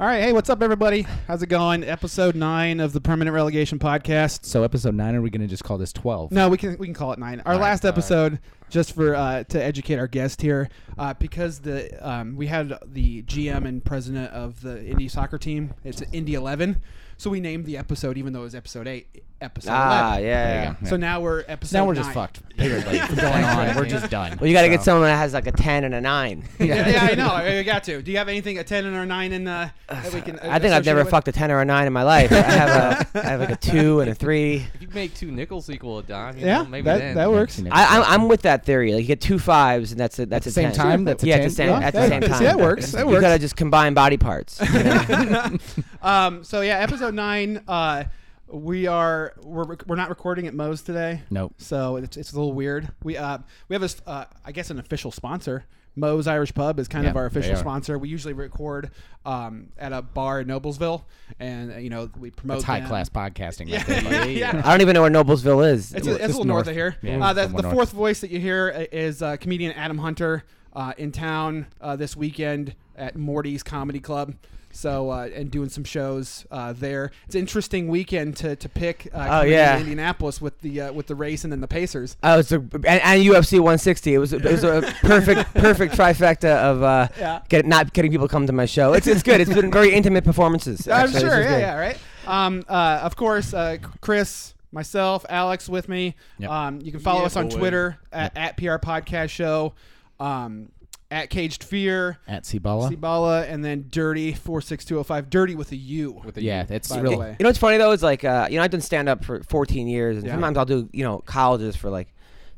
All right, hey, what's up, everybody? How's it going? Episode nine of the Permanent Relegation Podcast. So episode nine, are we going to just call this twelve? No, we can we can call it nine. Our All right, last all right. episode, just for uh, to educate our guest here, uh, because the um, we had the GM and president of the Indy soccer team. It's Indy Eleven, so we named the episode, even though it was episode eight, episode Ah, 11. yeah, There yeah. you go. So now we're episode. now we're just nine. fucked. Period. Like, from going on, we're just done. Well, you got to get So- someone that has like a ten and a nine. Yeah, yeah, I know. I got to. Do you have anything a ten and or nine in uh, that we can? I think I've never fucked a ten or a nine in my life. I have a, I have like a two and a three. If you make two nickels equal a dime, you Yeah, know, maybe that then. that works. I, I'm, I'm with that theory. Like you get two fives, and that's a that's the a same 10. time? That's a yeah, 10? at the same Yeah, at the that- same see, time. that works. That you works. gotta just combine body parts. you know? Um, so yeah, episode nine. Uh, we are we're we're not recording at Moe's today. Nope. So it's, it's a little weird. We uh we have a s- uh, I guess an official sponsor. Moe's Irish Pub is kind of our official sponsor. We usually record um, at a bar in Noblesville, and uh, you know we promote That's high them. class podcasting. Yeah, Right there, buddy. yeah. I don't even know where Noblesville is. It's a, it's a little north, north. of here. Yeah, uh, the somewhere the north. fourth voice that you hear is uh, comedian Adam Hunter uh, in town uh, this weekend at Morty's Comedy Club. So uh, and doing some shows uh, there. It's an interesting weekend to, to pick. Uh, coming yeah. into Indianapolis with the uh, with the race and then the Pacers. Oh, it's a, and, and UFC 160. It was it was a perfect perfect trifecta of uh, Yeah. get, not getting people to come to my show. It's it's good. It's been very intimate performances. I'm sure. Yeah, good. yeah, right. Um, uh, of course, uh, Chris, myself, Alex with me. Yep. Um, you can follow Yeah, us on boy. Twitter at, at PR Podcast Show, um, at Caged Fear. At Cibala. Cibala, and then Dirty four six two zero five. Dirty with a U. With a Yeah, U. it's By the really. way. You know what's funny though is like uh, you know I've done stand up for 14 years, and Yeah. sometimes I'll do you know colleges for like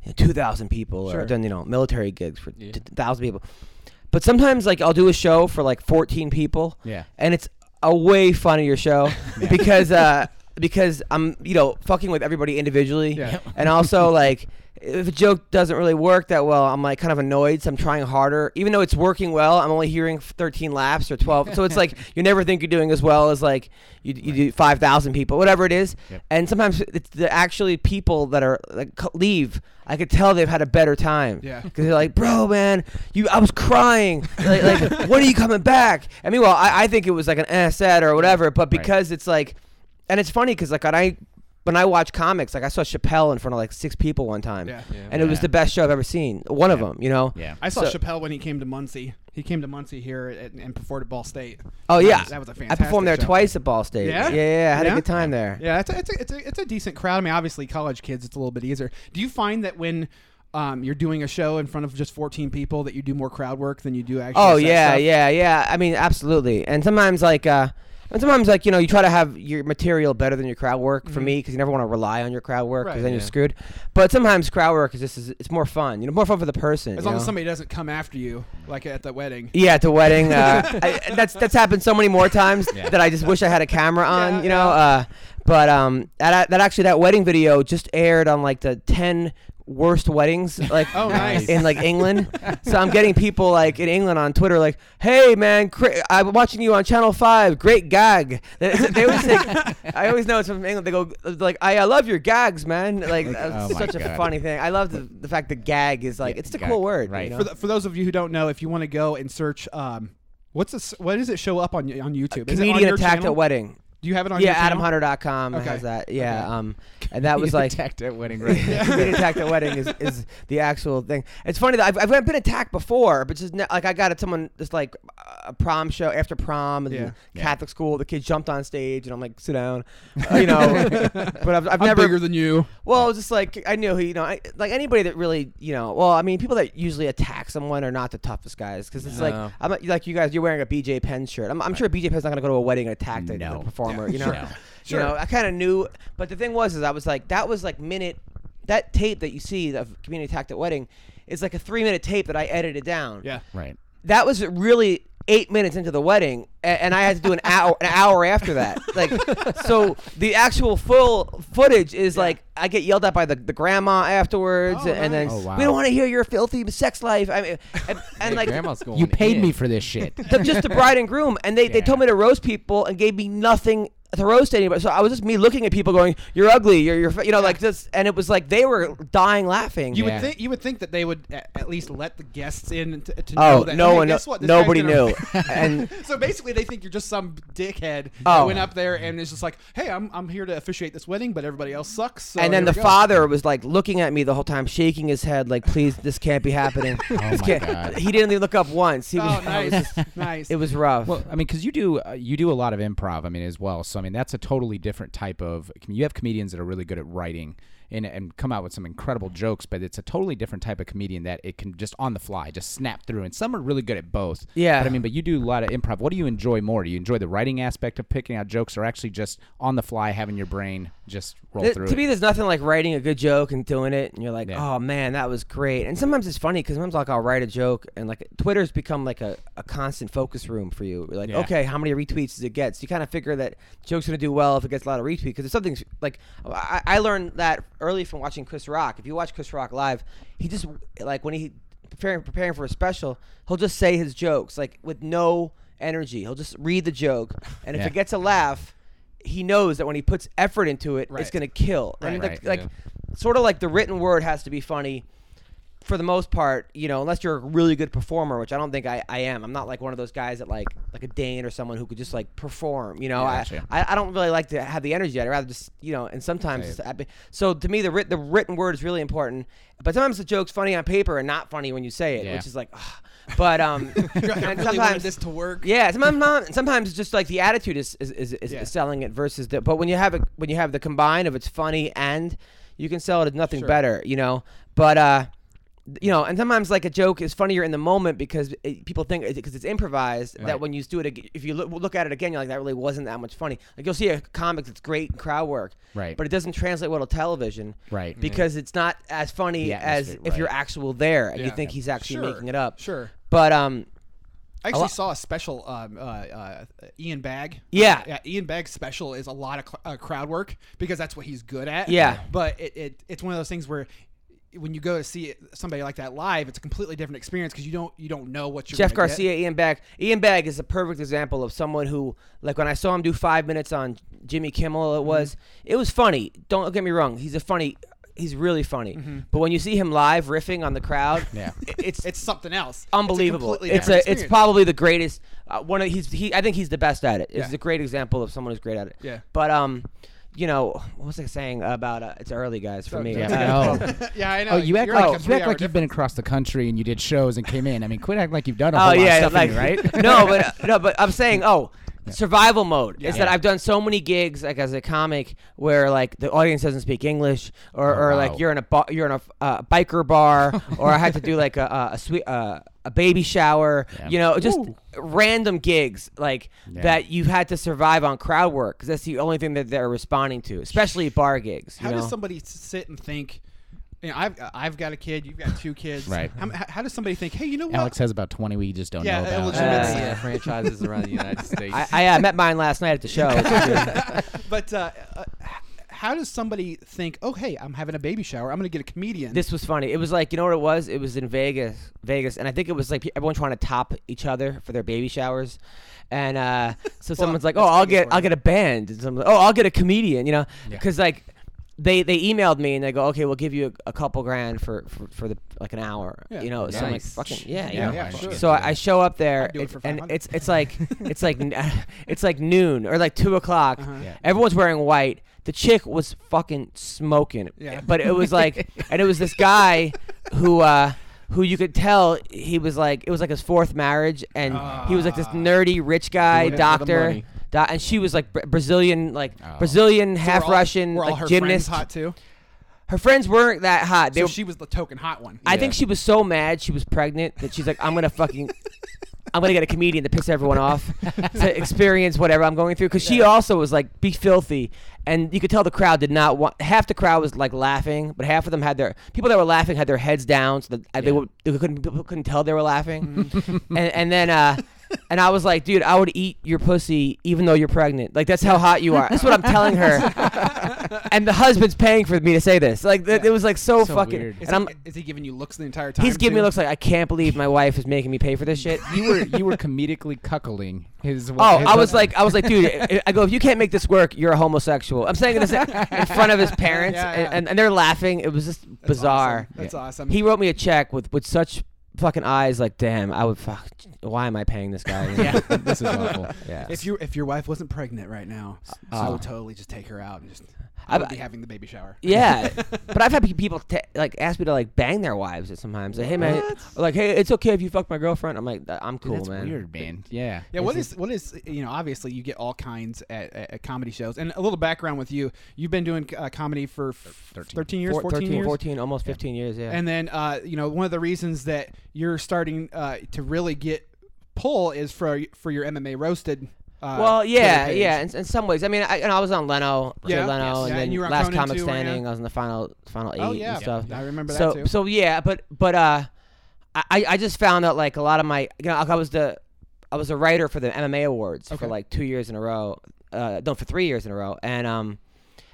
you know, 2,000 people, or Sure. I've done you know military gigs for Yeah. 2,000 people. But sometimes like I'll do a show for like 14 people, Yeah. and it's a way funnier show because uh, because I'm you know fucking with everybody individually, Yeah. and also like if a joke doesn't really work that well, I'm like kind of annoyed, so I'm trying harder. Even though it's working well, I'm only hearing 13 laughs or 12. so it's like you never think you're doing as well as like you, you do 5,000 people, whatever it is. Yep. And sometimes it's the actually people that are like leave. I could tell they've had a better time. Yeah. Because they're like, bro, man, you, I was crying. like, like when are you coming back? And meanwhile, I, I think it was like an eh set or whatever. But Right. because it's like, and it's funny because like when I when I watch comics, like I saw Chappelle in front of like six people one time, Yeah. Yeah. and it was Yeah. the best show I've ever seen. One of them, you know. Yeah. I saw So- Chappelle when he came to Muncie. He came to Muncie here at, and performed at Ball State. Oh That yeah, was- that was a fantastic. I performed there show. twice at Ball State. Yeah? yeah, yeah. I had Yeah? a good time there. Yeah, it's a, it's a, it's a, it's a decent crowd. I mean, obviously, college kids, it's a little bit easier. Do you find that when um, you're doing a show in front of just 14 people, that you do more crowd work than you do actually? Oh set yeah, stuff? yeah, yeah. I mean, absolutely. And sometimes like, uh, and sometimes like you know, you try to have your material better than your crowd work. For Mhm. me, because you never want to rely on your crowd work, because Right, then you're screwed. But sometimes crowd work is just is- it's more fun. You know, more fun for the person. As you long as somebody doesn't come after you, like at the wedding. Yeah, at the wedding. Uh, I, that's that's happened so many more times Yeah. that I just wish I had a camera on. Yeah, you know. yeah. Uh, but um, that that actually that wedding video just aired on like the ten worst weddings like Oh, nice. in like England. so I'm getting people like in England on Twitter like, "Hey man, cra- I'm watching you on Channel Five. Great gag." They, they always say, I always know it's from England. They go like, "I, I love your gags, man." Like that's oh my such a funny thing. I love the, the fact that gag is like Yeah, it's a gag, cool word. right. You know? For, the, for those of you who don't know, if you want to go and search, um, what's this? What does it show up on on YouTube? Is it on Comedian attacked channel? at wedding. Do you have it on? yeah, your channel? AdamHunter.com Okay. has that. Yeah, Okay. um, and that was like attacked at wedding. Right. being attacked at wedding is, is the actual thing. It's funny that I've, I've been attacked before, but just ne- like I got at someone just like a prom show after prom and Yeah. Yeah. Catholic school. The kid jumped on stage and I'm like, sit down, Uh, you know. but I've, I've I'm never. bigger than you. Well, it was just like I knew who you know, I, like anybody that really you know. Well, I mean, people that usually attack someone are not the toughest guys because it's like I'm like you guys. You're wearing a BJ Penn shirt. I'm, I'm sure BJ Penn's not gonna go to a wedding and attack the, the No. Performer. Yeah, you know. sure. You know, I kind of knew, but the thing was, is I was like, that was like minute, that tape that you see of community attacked at wedding, is like a three minute tape that I edited down. Yeah. Right. That was really eight minutes into the wedding, and, and I had to do an hour, an hour after that. Like, so the actual full footage is like I get yelled at by the, the grandma afterwards, Oh, and then. Oh, wow. we don't want to hear your filthy sex life. I mean, and, and Yeah, like grandma's going You paid in. me for this shit. the, just the bride and groom, and they, they told me to roast people and gave me nothing to roast anybody. So I was just me looking at people going, "You're ugly. You're you're," you know, like this, and it was like they were dying laughing. You Yeah. would think you would think that they would a- at least let the guests in to, to oh, know that. no hey, one, guess what? This guy's nobody gonna- knew, and so basically, they think you're just some dickhead that Oh. went up there and is just like, "Hey, I'm, I'm here to officiate this wedding, but everybody else sucks." So and then here the we go." father was like looking at me the whole time, shaking his head, like, "Please, this can't be happening." Oh This my can't- God. He didn't even look up once. He Oh, was, I was nice, just- nice. it was rough. Well, I mean, because you do uh, you do a lot of improv, I mean, as well. So I mean, that's a totally different type of. You have comedians that are really good at writing and and come out with some incredible jokes, but it's a totally different type of comedian that it can just on the fly just snap through. And some are really good at both. Yeah. But I mean, but you do a lot of improv. What do you enjoy more? Do you enjoy the writing aspect of picking out jokes, or actually just on the fly having your brain just roll Th- through to it? me, there's nothing like writing a good joke and doing it, and you're like, Yeah. "Oh man, that was great." And sometimes it's funny because sometimes like I'll write a joke, and like Twitter's become like a, a constant focus room for you. You're like, Yeah. okay, how many retweets does it get? So you kind of figure that joke's gonna do well if it gets a lot of retweets because it's something like I, I learned that early from watching Chris Rock. If you watch Chris Rock live, he just like when he preparing preparing for a special, he'll just say his jokes like with no energy. He'll just read the joke, and if Yeah. it gets a laugh he knows that when he puts effort into it, it's gonna kill. and Right. like, Right, like sort of like the written word has to be funny for the most part, you know, unless you're a really good performer, which I don't think I, I am. I'm not like one of those guys that like like a Dane or someone who could just like perform. You know, Yeah, I, gotcha. I I don't really like to have the energy. I'd rather just you know, and sometimes Say it's- be- so to me the writ, the written word is really important. But sometimes the joke's funny on paper and not funny when you say it, Yeah. which is like, ugh. but um, I and really sometimes this to work. yeah, sometimes not. Sometimes it's just like the attitude is is, is, is Yeah. selling it versus the. But when you have it, when you have the combine of it's funny and you can sell it as nothing Sure. better, you know. But uh, you know, and sometimes like a joke is funnier in the moment because it, people think because it's improvised Right. that when you do it, ag- if you look, look at it again, you're like that really wasn't that much funny. Like you'll see a comic that's great in crowd work, Right. But it doesn't translate well to television, Right. Because it's not as funny as atmosphere, if you're actual there and you think he's actually Sure. making it up. Sure. But um, I actually lo- saw a special. Um, uh, uh, Ian Bagg. Yeah. yeah. Ian Bagg's special is a lot of cl- uh, crowd work because that's what he's good at. Yeah. But it, it it's one of those things where when you go to see somebody like that live, it's a completely different experience because you don't you don't know what you're. Jeff gonna get. Garcia, Ian Bagg. Ian Bagg is a perfect example of someone who, like, when I saw him do five minutes on Jimmy Kimmel, it was it was funny. Don't get me wrong. He's a funny. He's really funny. But when you see him live riffing on the crowd, Yeah. it's It's something else. unbelievable. It's a, It's a, it's probably the greatest. Uh, one of he's he. I think he's the best at it. It's Yeah. a great example of someone who's great at it. Yeah. But um, you know, what was I saying about uh, it's early guys for me. Yeah, I know. yeah, I know. Oh, you act You're like a you act like you've been across the country and you did shows and came in. I mean, quit acting like you've done a Oh whole lot yeah, of stuff, like right? no, but uh, no, but I'm saying, oh, survival mode is that I've done so many gigs like as a comic where like the audience doesn't speak English or, Oh, or wow. like you're in a bar, you're in a uh, biker bar or I had to do like a a, a sweet uh, a baby shower, Yeah. you know, just Ooh. random gigs like Yeah. that you've had to survive on crowd work because that's the only thing that they're responding to, especially bar gigs. You How know? does somebody sit and think? You know, I've I've got a kid. You've got two kids. Right. How, how- how does somebody think? Hey, you know what? Alex has about 20 we just don't Yeah, know about. legitimately. Uh, yeah, franchises around the United States. I, I uh, met mine last night at the show. but uh, uh, h- how does somebody think? Oh, hey, I'm having a baby shower. I'm going to get a comedian. This was funny. It was like you know what it was. It was in Vegas, Vegas, and I think it was like everyone trying to top each other for their baby showers, and uh, so someone's like, "Oh, I'll get, I'll get a band," and someone's like, "Oh, I'll get a comedian," you know, Yeah. because like they they emailed me and they go, "Okay, we'll give you a, a couple grand for, for for the like an hour," Yeah. you know. So I'm like, "Fucking yeah, you Yeah, yeah, sure. So I, I show up there, it it- and it's it's like it's like it's like noon or like two o'clock. Uh-huh. Yeah. Everyone's wearing white. The chick was fucking smoking. Yeah. But it was like, and it was this guy who, uh, who you could tell he was like, it was like his fourth marriage, and he was like this Ah. nerdy rich guy, Doing it for the doctor, do- and she was like Brazilian, like Oh. Brazilian, So half were all- Russian, were all like her gymnast. hot too. Her friends weren't that hot. They So were, she was the token hot one. I think she was so mad she was pregnant that she's like, I'm gonna fucking, I'm gonna get a comedian to piss everyone off to experience whatever I'm going through. Because she also was like, be filthy, and you could tell the crowd did not want. Half the crowd was like laughing, but half of them had their people that were laughing had their heads down so that uh, they, would, they couldn't people couldn't tell they were laughing. and and then uh, and I was like, dude, I would eat your pussy even though you're pregnant. Like that's how hot you are. That's what I'm telling her. and the husband's paying for me to say this. Like th- it was like so, So fucking. weird. Is, And I'm. he, is he giving you looks the entire time? He's giving me too? looks like I can't believe my wife is making me pay for this shit. You were you were comedically cuckling his. Oh, his I was like, I was like, dude, I- I go, if you can't make this work, you're a homosexual. I'm saying this in front of his parents, Yeah, yeah. And, and they're laughing. It was just That's bizarre. awesome. That's awesome. He wrote me a check with with such fucking eyes, like, damn, I would fuck. Why am I paying this guy? yeah, this is awful. yeah. if your if your wife wasn't pregnant right now, uh, I Oh. would uh. totally just take her out and just. I- I would be having the baby shower. Yeah, but I've had people t- like ask me to like bang their wives sometimes. Like, hey man, like, hey, it's okay if you fuck my girlfriend. I'm like, I'm Dude, cool, that's man. weird, man. Yeah. Yeah, what This is what is you know? Obviously, you get all kinds at, at, at comedy shows, and a little background with you. You've been doing uh, comedy for f- 13. 13 years, Four- 14 13, years, 14, almost 15 years. Yeah. and then uh, you know one of the reasons that you're starting uh, to really get pull is for for your MMA roasted. Uh, well, yeah, yeah. In, in some ways, I mean, I, and I was on Leno, Yeah, yeah, Leno, yes, and yeah, then and you were last Conan comic too, standing. you? I was in the final final eight Oh yeah, and stuff. I remember that so too. so yeah, but but uh, I I just found out like a lot of my you know I was the I was a writer for the MMA awards Okay. for like two years in a row, uh, no for three years in a row, and um,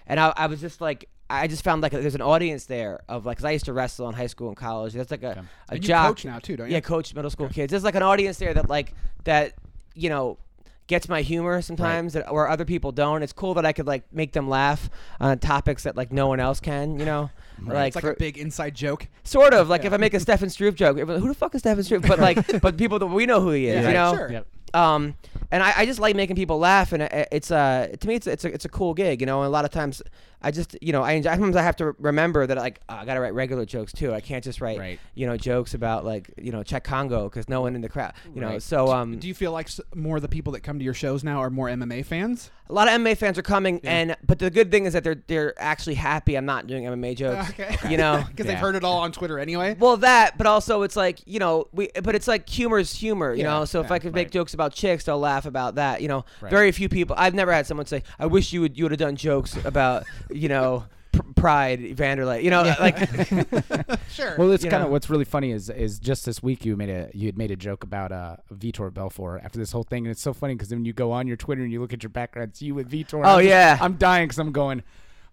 and I I was just like. I just found like there's an audience there of like, cause I used to wrestle in high school and college. That's like a, Okay. a and you jock. coach now too, don't you? Yeah, coach middle school kids. There's like an audience there that like that you know gets my humor sometimes that where other people don't. It's cool that I could like make them laugh on topics that like no one else can. You know, like, it's like for- a big inside joke. sort of like if I make a Stefan Struve joke, who the fuck is Stefan Struve? But like, but people that we know who he is. Yeah, you know. sure. Yep. Um, and I, I just like making people laugh, and it, it's uh to me it's it's a, it's a cool gig, you know. And a lot of times, I just you know I enjoy, sometimes I have to remember that like oh, I gotta write regular jokes too. I can't just write Right. you know jokes about like you know Cheick Kongo because no one in the crowd, you know. Right. So um, Do you feel like more of the people that come to your shows now are more MMA fans? a lot of MMA fans are coming, Yeah. and but the good thing is that they're they're actually happy I'm not doing MMA jokes. Okay. You know. because Yeah. they've heard it all on Twitter anyway. Well, that, but also it's like you know, we, but it's like humor is humor, you Yeah, know. So if I could make right. jokes about chicks, they'll laugh about that, you know. Right. Very few people. I've never had someone say, "I wish you would you would have done jokes about, you know, pr- Pride, Vanderlei," you know, like Sure. Well, it's kind of what's really funny is is just this week you made a you had made a joke about uh Vitor Belfort after this whole thing, and it's so funny because when you go on your Twitter and you look at your background, it's you with Vitor. Oh, I'm just- yeah. I'm dying because I'm going.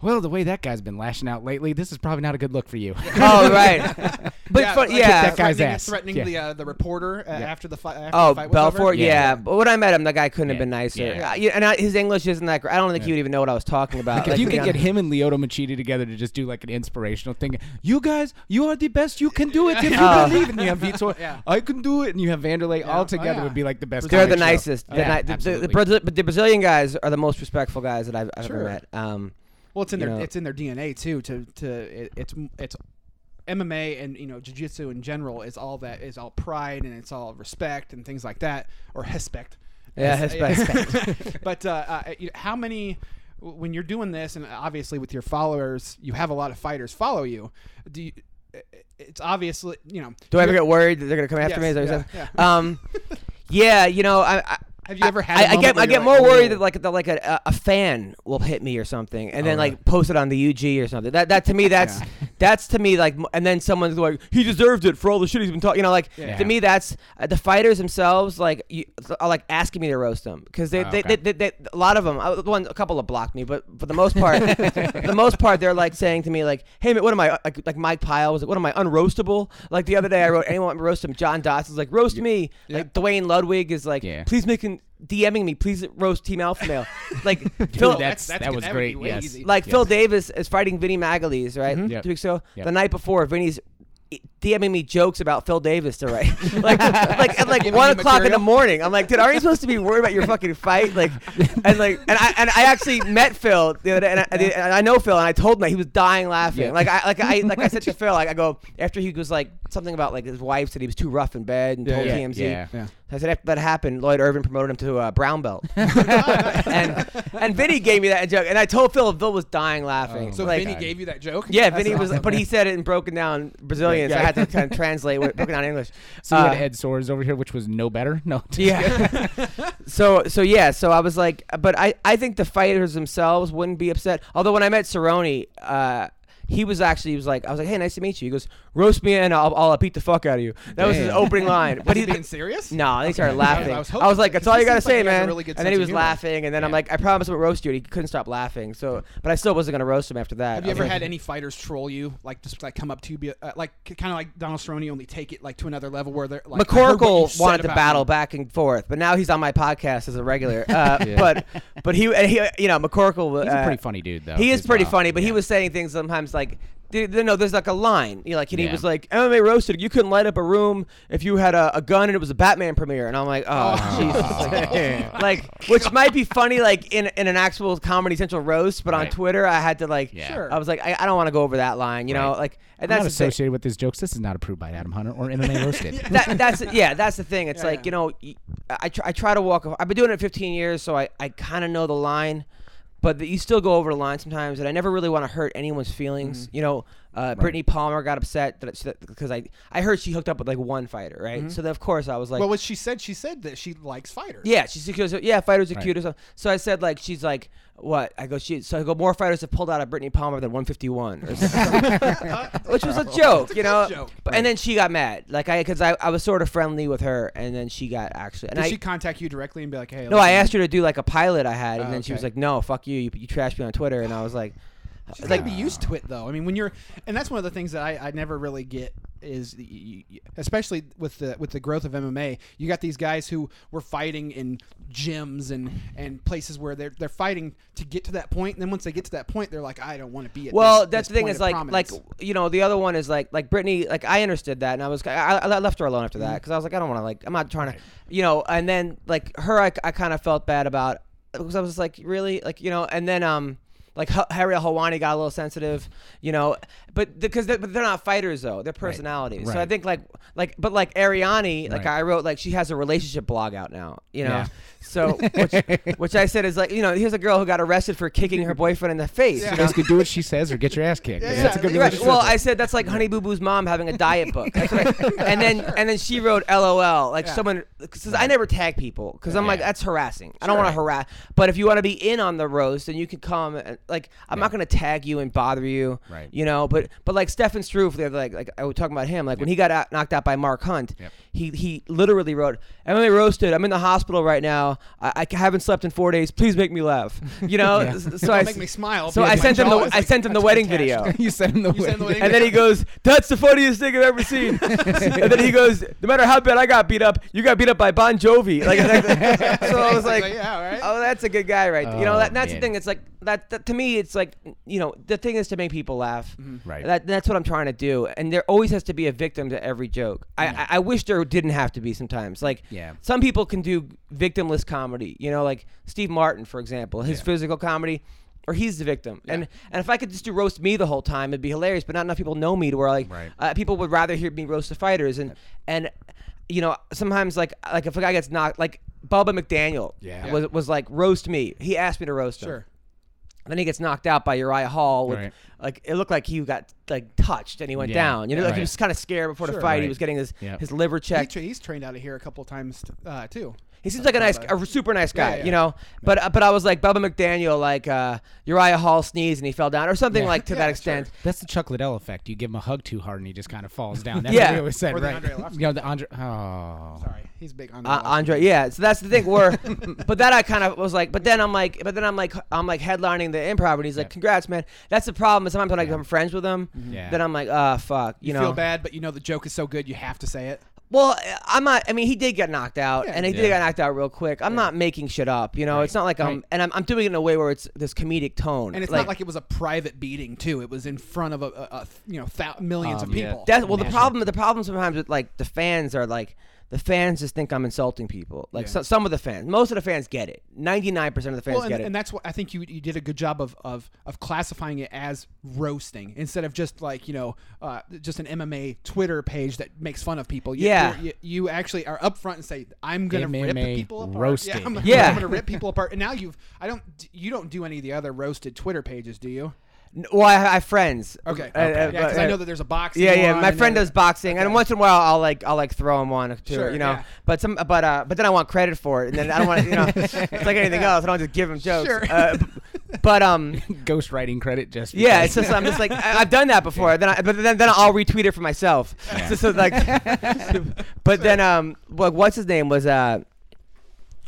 Well, the way that guy's been lashing out lately, this is probably not a good look for you. oh right, but yeah, fun, like yeah. that guy's threatening, ass. threating Yeah. the uh, the reporter uh, Yeah. after the fight. After Oh, the fight was? Belfort, yeah. Yeah. But when I met him, the guy couldn't have been nicer. Yeah. Yeah, and I, his English isn't that great. I don't think he would even know what I was talking about. Like, if you could be get him and Lyoto Machida together to just do like an inspirational thing, you guys, you are the best. You can do it if you Oh. believe. And you have Vitor, Yeah. I can do it, and you have Vanderlei Yeah. all Oh, together yeah. would be like the best. They're the nicest. The, Brazilian guys are the most respectful guys that I've, I've Sure. ever met. Well, it's in you their know. it's in their DNA too. To to it, it's it's MMA and you know jiu-jitsu in general is all that is all pride and it's all respect and things like that or respect. Yeah, respect. but uh, uh, how many when you're doing this and obviously with your followers, you have a lot of fighters follow you. Do you, it's obviously you know. do I ever get worried that they're gonna come after me? Yes, what yeah, yeah. Um, yeah, you know, I, I Have you ever had? I, a I moment get I get like, more worried that like that like a, a fan will hit me or something, and Oh, then like post it on the UG or something. That that to me that's that's to me like, and then someone's like he deserved it for all the shit he's been talking. You know, like Yeah. to me that's uh, the fighters themselves like you, are like asking me to roast them because they, Oh, they, okay. they, they, they a lot of them uh, one a couple have blocked me, but for the most part, the most part they're like saying to me like, hey what am I like like Mike Pyle was like, what am I unroastable? Like the other day I wrote anyone want to roast him. John Dodson's like roast me. Yeah. Like Duane Ludwig is like, Yeah. please make an DMing me, please roast Team Alpha Male. Like Dude, Phil, that's, that's that was That great. Yes. easy. like Yes. Phil Davis is fighting Vinny Magalhães, right? Mhm. Yep. Two weeks ago. Yep. The night before, Vinny's DMing me jokes about Phil Davis to write. like, like at like one you o'clock in the morning. I'm like, dude, aren't you supposed to be worried about your fucking fight? Like, and like, and I and I actually met Phil the other day, and I, and I know Phil, and I told him that he was dying laughing. Yeah. Like I like I like I said to Phil, like I go after he was like something about like his wife said he was too rough in bed and Yeah, told yeah, TMZ. yeah. Yeah. I said after that happened, Lloyd Irvin promoted him to a brown belt, and and Vinny gave me that joke, and I told Phil, Phil was dying laughing. Oh, So like, Vinny gave you that joke? yeah, That's Vinny was, awesome. but he said it in broken down Brazilian, so I Yeah. Had to kind of translate what broken down English. So you Uh, had Ed Soares over here, which was no better. No. Yeah. so so yeah, so I was like, but I I think the fighters themselves wouldn't be upset. Although when I met Cerrone, uh, he was actually he was like I was like, hey, nice to meet you. He goes, roast me and I'll, I'll beat the fuck out of you. That was his Damn. opening line. But he's he being serious. no, and he started I was- laughing. I I was was, hoping- like, that's 'cause all he you gotta seems like say, he has a man. really good and then he sense was humor. laughing, and then I'm Yeah. like, I promise I won't roast you. And he couldn't stop laughing. So, but I still wasn't gonna roast him after that. Have I you was ever like- had any fighters troll you, like just like come up to you, be, uh, like kind of like Donald Cerrone, only take it like to another level where they're like I heard what you McCorkle said wanted to about battle me. back and forth, but now he's on my podcast as a regular. Uh, Yeah. But but he, he you know McCorkle. He's uh, a pretty funny dude, though. He is as pretty well. funny, but he Yeah. was saying things sometimes like. there- there- No, there's like a line. You know, like, and he Yeah. was like, "MMA roasted. You couldn't light up a room if you had a, a gun and it was a Batman premiere." And I'm like, "Oh, oh. Jesus!" Like, like, which might be funny, like in in an actual Comedy Central roast, but on Right. Twitter, I had to like, Yeah. Sure. I was like, I, I don't want to go over that line. You know, like, and I'm that's not the thing. associated with his jokes. This is not approved by Adam Hunter or MMA Roasted. that, that's yeah, that's the thing. It's Yeah, like yeah. you know, y- I try, I try to walk. a- I've been doing it 15 years, so I, I kind of know the line, but you still go over the line sometimes, and I never really want to hurt anyone's feelings. Mm-hmm. You know, uh, Brittney Palmer got upset that because I I heard she hooked up with like one fighter, right? So then of course I was like, Mm-hmm. well, what she said, she said that she likes fighters. yeah, she, she goes, yeah, fighters are Right. cute or something. So I said like she's like. What I go, she so I go. More fighters have pulled out of Brittney Palmer than 151, or something. which was a joke, you know. joke. But, and then she got mad, like I, because I, I was sort of friendly with her, and then she got actually. And Did I, she contact you directly and be like, "Hey"? no, I asked her to do like a pilot I had, and Oh, then she was like, "No, fuck you, you, you trashed me on Twitter," and I was like, She's like, got to be used to it though. I mean, when you're, and that's one of the things that I, I never really get is, y- y- y- especially with the with the growth of MMA, you got these guys who were fighting in gyms and and places where they're they're fighting to get to that point, and then once they get to that point, they're like, I don't want to be at. Well, this, that's this the thing point is of like like you know the other one is like like Brittany like I understood that and I was I, I left her alone after Mm-hmm. that because I was like I don't want to like I'm not trying to you know and then like her I, I kind of felt bad about because I was like really like you know and then um like H- Harry Hawani got a little sensitive you know but because they're, but they're not fighters though they're personalities so I think like like but like Ariani like Right. I wrote like she has a relationship blog out now you know Yeah. so which, which I said is like you know here's a girl who got arrested for kicking her boyfriend in the face you know? Basically, do what she says or get your ass kicked. Yeah, That's a good right. Right. Well, I said that's like Honey Boo Boo's mom having a diet book. That's what I- and then and then she wrote LOL. Like Yeah. someone, because I never tag people because I'm like that's harassing. I don't want to harass. But if you want to be in on the roast, then you can come. And, like I'm not gonna tag you and bother you. Right. You know. But but like Stefan Struve, the other like like I was talking about him. Like when he got out, knocked out by Mark Hunt, Yep. he he literally wrote MMA roasted. I'm in the hospital right now. I, I haven't slept in four days. Please make me laugh. You know. Yeah. So Don't I make me smile. so I sent him the is, I sent him the wedding attached. video. you sent him the You sent the wedding And then he goes, "That's the funniest thing I've ever seen." and then he goes, "No matter how bad I got beat up, you got beat up by Bon Jovi." Like, so I was like, yeah, all right. "Oh, that's a good guy, right?" there." you know, Oh, that, that's the thing. It's like that, that. To me, it's like you know, the thing is to make people laugh. Right. That, that's what I'm trying to do. And there always has to be a victim to every joke. I, I, I wish there didn't have to be sometimes. Like, Yeah. some people can do victimless comedy. You know, like Steve Martin, for example, his Yeah. physical comedy. Or he's the victim, and and if I could just do roast me the whole time, it'd be hilarious. But not enough people know me to where like Right. uh, people would rather hear me roast the fighters, and and you know sometimes like like if a guy gets knocked, like Bubba McDaniel, Yeah. was was like roast me. He asked me to roast him. Sure. Then he gets knocked out by Uriah Hall. With, Right. Like it looked like he got like touched and he went Yeah. down. You know, like he Right. was kind of scared before the Sure. fight. He Right. was getting his Yep. his liver He checked. tra- he's trained out of here a couple times uh, too. He seems like a nice, a super nice guy, Yeah, yeah. you know. But uh, but I was like Bubba McDaniel, like uh, Uriah Hall sneezed and he fell down, or something Yeah. like to Yeah, that sure. extent. That's the Chuck Liddell effect. You give him a hug too hard and he just kind of falls down. That's Yeah. what he always said, Or the right? Andre You know, the Andre. Oh. Sorry, he's big on Uh, Andre, yeah. So that's the thing. Where, but then I kind of was like, but then I'm like, but then I'm like, I'm like headlining the improv, and he's like, Yeah. "Congrats, man." That's the problem. Is sometimes when I become friends with him, Yeah. then I'm like, "Ah, fuck," you, You, know. feel bad, but you know the joke is so good you have to say it. Well, I'm not. I mean, he did get knocked out, Yeah. and he did Yeah. get knocked out real quick. I'm not making shit up. You know, Right. it's not like I'm, Right. and I'm, I'm doing it in a way where it's this comedic tone. And it's not like it was a private beating too. It was in front of a, a, a you know thou- millions Um, of yeah. people. That's well, the problem. The problem sometimes with like the fans are like the fans just think I'm insulting people. Like Yeah. so, some of the fans, most of the fans get it. Ninety nine percent of the fans well, and, get it. and that's what I think you you did a good job of of of classifying it as roasting instead of just like you know uh, just an MMA Twitter page that makes fun of people. You, Yeah. you, you actually are upfront and say I'm gonna rip people apart. roasted. Yeah, I'm, Yeah. I'm gonna rip people apart. And now you've I don't you don't do any of the other roasted Twitter pages, do you? N- well, I, I have friends. Okay, Uh, uh, yeah, because I uh, know that there's a boxing. Yeah, yeah. My friend does boxing, and once in a while, I'll like, I'll like throw him one too, Sure, you know. yeah. But some, but uh, but then I want credit for it, and then I don't want, you know, it's like anything else. I don't just give him jokes. Sure. Uh, but um, Ghostwriting credit just yeah, it's just I'm just like I, I've done that before. Then I, but then then I'll retweet it for myself. Yeah. So, so like, but then um, like what's his name was uh,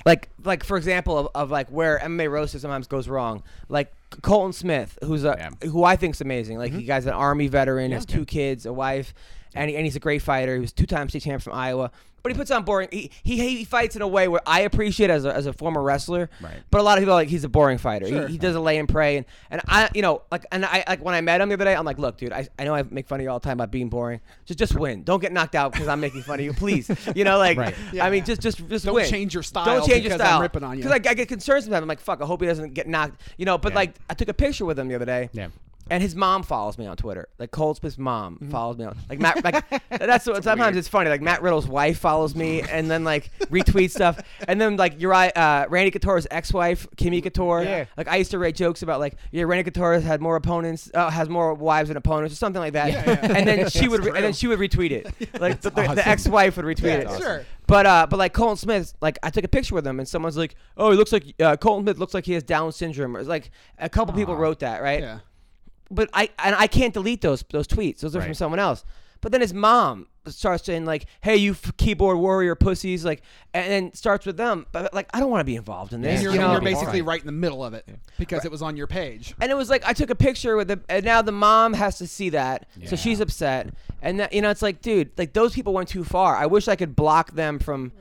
like like for example of, of like where MMA roasting sometimes goes wrong. Like Colton Smith, who's a Yeah. who I think's amazing. Like mm-hmm. he guy's an army veteran, has two kids, a wife, and, he, and he's a great fighter. He was two time state champ from Iowa. But he puts on boring. He, he he fights in a way where I appreciate as a, as a former wrestler. Right. But a lot of people are like he's a boring fighter. Sure. He, he doesn't lay and pray. And, and I you know like and I like when I met him the other day, I'm like, look, dude, I, I know I make fun of you all the time about being boring. Just just win. Don't get knocked out because I'm making fun of you, please. You know, like Right. I mean, Yeah. just just just Don't win. change your style Don't change your style. I'm ripping on you. Because I, I get concerned sometimes. I'm like, fuck. I hope he doesn't get knocked. You know. But Yeah. like, I took a picture with him the other day. Yeah. And his mom follows me on Twitter. Like Cold Smith's mom Mm-hmm. follows me on. Like Matt. Like that's what sometimes it's funny. Like Matt Riddle's wife follows me and then like retweets stuff. And then like Uriah, uh, Randy Couture's ex-wife, Kimmy Couture. Yeah. Like I used to write jokes about like yeah, Randy Couture has had more opponents, uh, has more wives than opponents, or something like that. Yeah, yeah. And then she would, re- and then she would retweet it. Like the, awesome. the ex-wife would retweet Yeah, it. sure. But uh, but like Colton Smith, like I took a picture with him, and someone's like, "Oh, he looks like uh, Colton Smith looks like he has Down syndrome." Or like a couple people wrote that, right? Yeah. But I and I can't delete those those tweets. Those are from someone else. But then his mom starts saying like, "Hey, you f- keyboard warrior pussies," like, and then starts with them. But like, I don't want to be involved in this, And you're, you know. you're basically fine. right in the middle of it because it was on your page. And it was like I took a picture with the, and now the mom has to see that, so she's upset. And that, you know, it's like, dude, like those people went too far. I wish I could block them from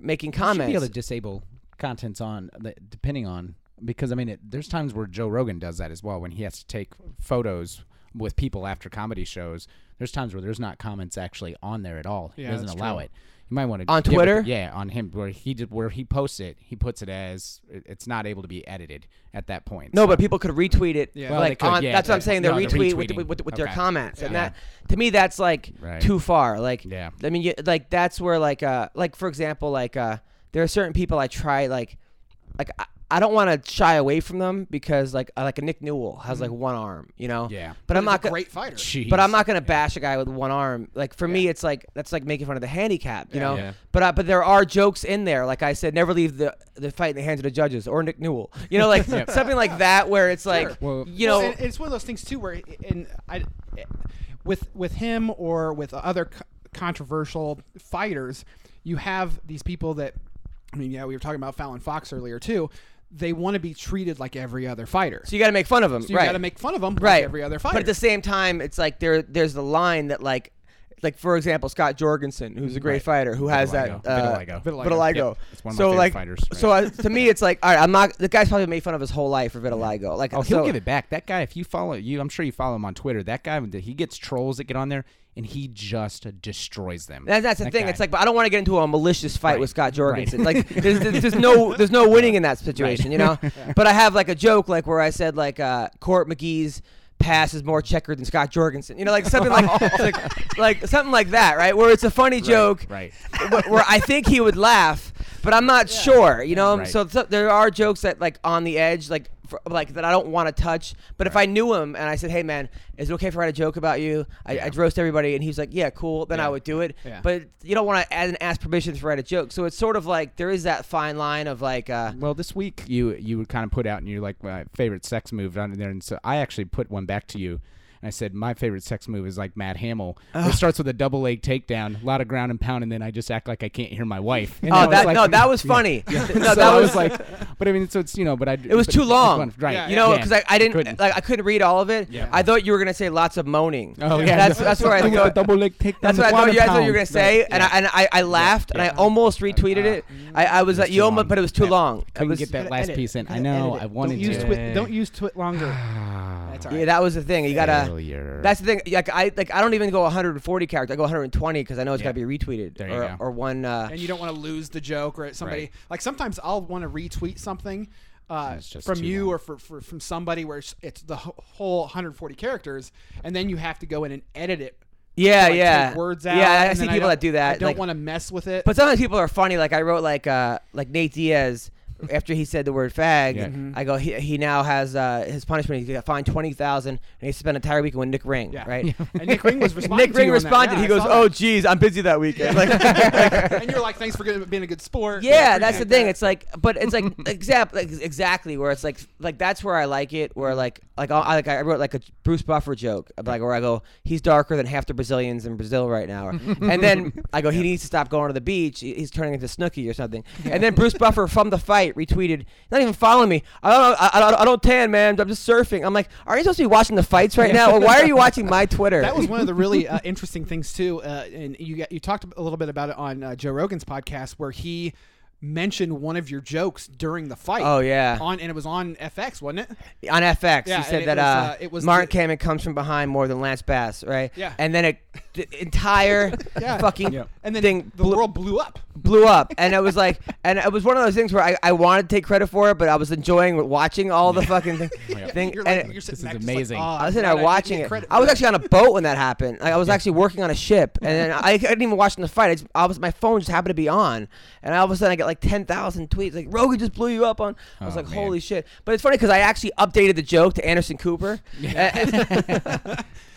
making You should comments. be able to disable contents on depending on because I mean it, there's times where Joe Rogan does that as well when he has to take photos with people after comedy shows. There's times where there's not comments actually on there at all. Yeah, he doesn't allow true. it. You might want to On Twitter? yeah, on him where he did where he posts it, he puts it as it's not able to be edited at that point. No, So- but people could retweet it. Yeah. like Well, they could, on, yeah, that's what I'm saying. They're no, they're retweeting with, with, with their Okay. comments, and that to me that's like Right. too far. Like, Yeah. I mean, you, like that's where like uh like for example like uh there are certain people I try like like I, I don't want to shy away from them because like uh, like a Nick Newell has like one arm, you know. Yeah. But I'm He's a not gonna. great fighter. Jeez. But I'm not gonna bash a guy with one arm. Like for me, it's like that's like making fun of the handicap, you know. Yeah. But uh, but there are jokes in there. Like I said, never leave the the fight in the hands of the judges or Nick Newell. You know, like something like that where it's like Sure. Well- you know. Well, and it's one of those things too where in I, with with him or with other co- controversial fighters, you have these people that I mean, yeah, we were talking about Fallon Fox earlier too. They want to be treated like every other fighter. so you got to make fun of them, So you right? got to make fun of them like right. every other fighter. But at the same time, it's like there there's the line that like like for example Scott Jorgensen, who's a great Right. fighter, who has Vitiligo. that uh, Vitiligo. Vitiligo. vitiligo. Yep. It's one of my so favorite like fighters, so uh, to me it's like all right, I'm not the guy's probably made fun of his whole life for vitiligo. Like Oh, he'll give it back. That guy, if you follow you, I'm sure you follow him on Twitter. That guy, he gets trolls that get on there, and he just destroys them. That, that's the That thing. guy. It's like, but I don't want to get into a malicious fight Right. with Scott Jorgensen. Right. Like, there's, there's, there's no there's no winning in that situation, you know. But I have like a joke, like where I said like uh, Court McGee's pass is more checkered than Scott Jorgensen. You know, like something like like, like something like that, right? Where it's a funny joke, right. where, where I think he would laugh, but I'm not sure. You know, Right. so, so there are jokes that like on the edge, like for, like that I don't want to touch. But if I knew him and I said, "Hey, man, is it okay if I write a joke about you?" I, Yeah. I'd roast everybody, and he's like, "Yeah, cool." Then I would do it. Yeah. But you don't want to add and ask permission to write a joke. So it's sort of like there is that fine line of like, uh, Well, this week you you would kind of put out and you're like my favorite sex move on there, and so I actually put one back to you. And I said my favorite sex move is like Matt Hamill. It starts with a double leg takedown, a lot of ground and pound, and then I just act like I can't hear my wife. And oh, that like- no, that was funny. no, so that I was, was like, but I mean, so it's you know, but I It was too long. right? Yeah, You know, yeah. because I, I didn't Couldn't. like I couldn't read all of it. Yeah. I thought you were gonna say lots of moaning. Oh yeah, That's that's where I thought. double leg takedown. That's what I thought you guys and thought you were gonna say, and. I and I, laughed and I almost retweeted it. Mm-hmm. I, I was was you almost, but it was too long. Couldn't get that last piece in. I know. I wanted to. Don't use TwitLonger. That's all right. Yeah, that was the thing. You gotta. Failure. That's the thing. Like I like I don't even go 140 characters. I go 120 because I know it's Yeah. gotta be retweeted There you or go. or one. Uh, and you don't want to lose the joke or somebody Right. like sometimes I'll want to retweet something uh, from you long. or for, for, from somebody where it's, it's the whole 140 characters and then you have to go in and edit it yeah, like, yeah. take words out Yeah, I see people don't- that do that. I don't like- want to mess with it But sometimes people are funny. Like I wrote like uh like Nate Diaz after he said the word fag, Yeah. Mhm. I go he, he now has uh, his punishment. He got fined twenty thousand, and he spent an entire weekend with Nick Ring. Yeah. Right. And Nick Ring was responding. Nick to Ring you responded. Yeah, he I goes, "Oh, that. geez, I'm busy that weekend." Like, and you're like, thanks for being a good sport. Yeah, that's the thing. that. It's like, but it's like exact, like, exactly where it's like, like that's where I like it. Where like, like I'll, like I wrote like a Bruce Buffer joke, like where I go, he's darker than half the Brazilians in Brazil right now, and then I go, he needs to stop going to the beach. He's turning into Snooki or something. And then Bruce Buffer from the fight retweeted, not even following me. I don't, I, I, don't- I don't tan, man. I'm just surfing. I'm like, are you supposed to be watching the fights right now? Or why are you watching my Twitter? That was one of the really uh, interesting things too, uh, and you you talked a little bit about it on uh, Joe Rogan's podcast where he mentioned one of your jokes during the fight. Oh yeah, on and it was on FX, wasn't it? on FX. Yeah, he said and it that was, uh, uh, it was Martin the- Kampmann comes from behind more than Lance Bass, right? Yeah. And then it, the entire Yeah. fucking Yeah. And then thing the blew, world blew up. blew up, and it was like, and it was one of those things where I, I wanted to take credit for it, but I was enjoying watching all the fucking thing. Yeah. thing You're and like, it- you're sitting This is back just like, amazing. "Oh, I was sitting there watching it. I was actually on a boat when that happened. Like, I was actually working on a ship, and then I, I didn't even watch the fight. I, just, I was my phone just happened to be on, and all of a sudden I get like ten thousand tweets like Rogan just blew you up on. I was Oh, like, man. holy shit! But it's funny because I actually updated the joke to Anderson Cooper.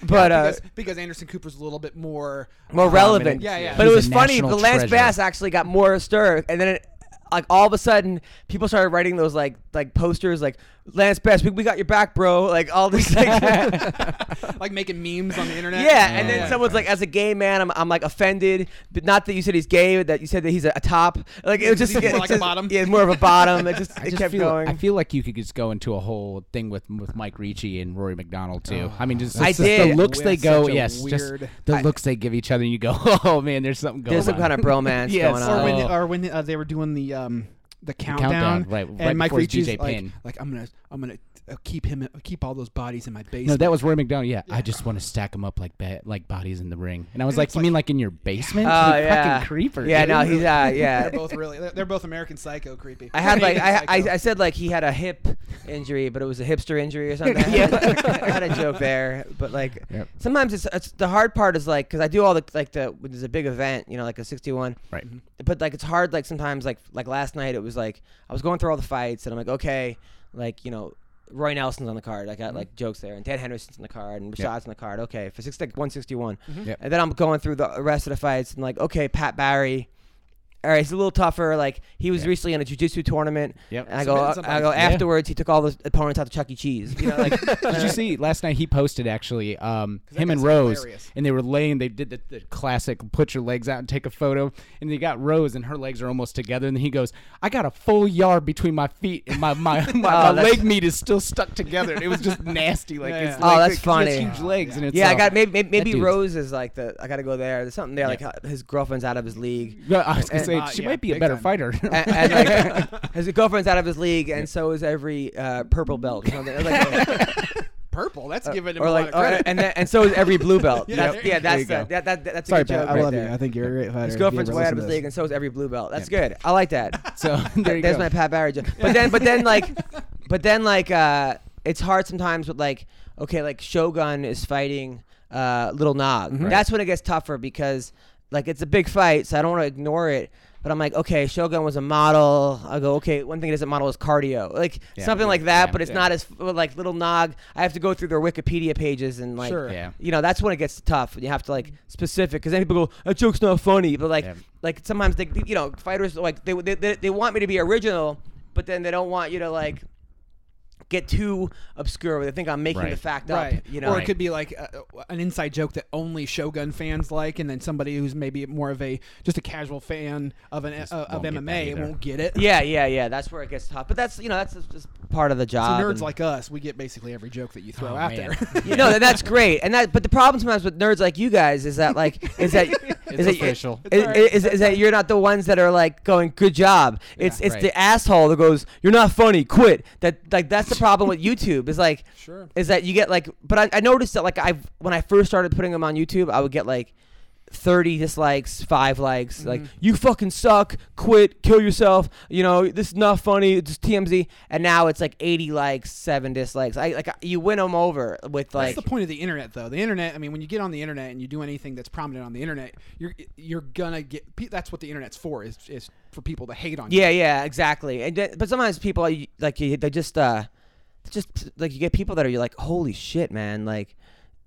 but uh, because, because Anderson Cooper's a little bit more more um, relevant. Yeah, yeah. But it was funny. The Lance treasure. Bass actually got more stir, and then it, like all of a sudden, people started writing those like like posters like Lance Bass, we, we got your back, bro. Like all this, things. like making memes on the internet. Yeah, and then Yeah. someone's like, as a gay man, I'm, I'm like offended, but not that you said he's gay, that you said that he's a, a top. Like it was just He's more it like a just- bottom. Yeah, more of a bottom. It just I it just kept feel, going. I feel like you could just go into a whole thing with with Mike Ricci and Rory MacDonald too. I mean, just, I just did. the looks they That's go. such a Yes, just weird- the I- looks they give each other, and you go, oh man, there's something going There's on. some kind of bromance Yes. going or on. when Oh. or when uh, they were doing the um the countdown, countdown, right- right and Mike before Ricci's DJ like, Payne. like I'm gonna I'm gonna uh, keep him keep all those bodies in my basement. no, that was Rory MacDonald. Yeah, I just want to stack them up like ba- like bodies in the ring. And I was And like, it's you like- mean like in your basement? Oh You yeah, fucking creeper. Yeah, dude. no, he's uh, yeah. they're both really they're, they're both American Psycho creepy. I had like I, I Psycho. I said like he had a hip injury, but it was a hipster injury or something. Yeah. I had a joke there, but like Yep. sometimes it's, it's the hard part is like because I do all the like the when there's a big event, you know, like a 61. Right. But like it's hard like sometimes like like last night it was like I was going through all the fights and I'm like okay, like you know. Roy Nelson's on the card. I got Mhm. like jokes there, and Dan Henderson's on the card, and Yeah. Rashad's on the card. Okay, for six like 161, Mhm. Yep. and then I'm going through the rest of the fights, and like okay, Pat Barry. All right, he's a little tougher. Like he was Yeah. recently in a jiu-jitsu tournament, Yep. and I go, Submitted I somebody. go Yeah. afterwards. He took all the opponents out to Chuck E. Cheese. You know, like Did you see last night? He posted actually um, 'Cause that him and guy's Rose, hilarious. and they were laying. They did the, the classic put your legs out and take a photo, and they got Rose, and her legs are almost together. And he goes, "I got a full yard between my feet, and my my, my, Oh, my that's- leg meat is still stuck together." And it was just nasty. Like Yeah, his. Oh, legs, that's 'cause he has funny. huge legs, and it's yeah, I uh, got maybe maybe, maybe dude's- Rose is like the. I got to go there. There's something there. Yeah. Like uh, his girlfriend's out of his league. Yeah, I was gonna And- say uh, she yeah, might be a better time. fighter. and, and like his girlfriend's out of his league, and so is every uh, purple belt. or something. Like, Purple. That's uh, giving him or a like, lot of credit. and then, and so is every blue belt. Yeah, That's- yeah, that's There you that, that, that's a Sorry, good joke Pat. I right love there. you. I think you're a great fighter. His girlfriend's way out of his league, and so is every blue belt. That's Yeah. good. I like that. so there you There's go. my Pat Barry joke. But then, but then, like, but then, like, uh, it's hard sometimes with like, okay, like Shogun is fighting uh, Little Nog. Mhm. That's when it gets tougher because, like, it's a big fight, so I don't want to ignore it. But I'm like, okay, Shogun was a model. I go, okay, one thing it doesn't model is cardio, like Yeah. something like that. Yeah. But it's Yeah. not as like Little Nog. I have to go through their Wikipedia pages and like, Sure. yeah. you know, that's when it gets tough. You have to like specific because then people go, that joke's not funny. But like, Yeah. like sometimes they, you know, fighters like they, they they they want me to be original, but then they don't want you to like get too obscure. They think I'm making the Right. fact Right. up. You know, or it Right. could be like uh, an inside joke that only Shogun fans like, and then somebody who's maybe more of a just a casual fan of an uh, of won't get MMA won't get it. yeah, yeah, yeah. That's where it gets tough. But that's you know that's just, just part of the So job. nerds and- like us, we get basically every joke that you throw Oh, out man. there. you know, that's great. And that, but the problem sometimes with nerds like you guys is that like is that is It's is that official. Is, alright. is, is that you're not the ones that are like going good job. It's it's right. the asshole that goes you're not funny, quit. That like that's the problem with YouTube. Is like sure. is that you get like but I, I noticed that like I when I first started putting them on YouTube, I would get like 30 dislikes, five likes, like Mhm. you fucking suck, quit, kill yourself. You know this is not funny. It's just TMZ. And now it's like 80 likes, seven dislikes. I like you win them over with like that's the point of the internet, though. The internet. I mean, when you get on the internet and you do anything that's prominent on the internet, you're you're gonna get. That's what the internet's for. Is is for people to hate on you. Yeah, yeah, exactly. And but sometimes people like they just uh, just like you get people that are you're like, holy shit, man, like.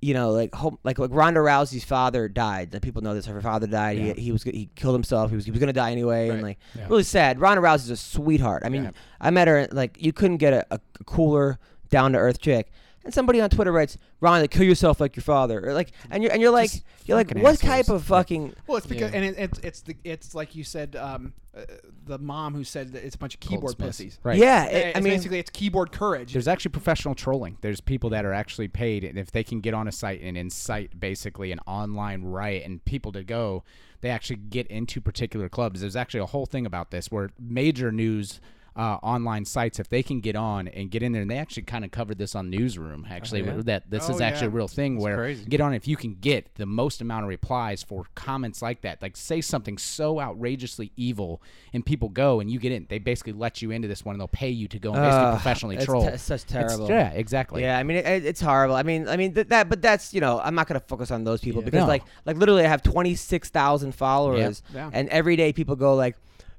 You know, like home, like like Ronda Rousey's father died. That people know this. Her father died. Yeah. He, he was he killed himself. He was he was gonna die anyway, and like Yeah. really sad. Ronda Rousey's a sweetheart. I mean, Yeah. I met her like you couldn't get a, a cooler, down to earth chick. And somebody on Twitter writes, "Ronda, kill yourself like your father," or like, and you're and you're like, Just you're like, fucking what type of fucking Well, it's because Yeah. and it, it's it's the it's like you said, um, uh, the mom who said that it's a bunch of keyboard Goldsmiths. pussies. Right. yeah? It, It's I mean, basically it's keyboard courage. There's actually professional trolling. There's people that are actually paid, and if they can get on a site and incite basically an online riot and people to go, they actually get into particular clubs. There's actually a whole thing about this where major news. Uh, online sites, if they can get on and get in there, and they actually kind of covered this on Newsroom. Actually, yeah? that this Oh, is actually yeah. a real thing where crazy. get on if you can get the most amount of replies for comments like that. Like say something so outrageously evil, and people go and you get in. They basically let you into this one, and they'll pay you to go and basically Ugh, professionally it's troll. te- it's such It's- terrible. yeah, exactly. Yeah, I mean it, it- it's horrible. I mean, I mean th- that, but that's you know I'm not gonna focus on those people Yeah. because No. like like literally I have twenty six thousand followers, Yeah. and every day people go like.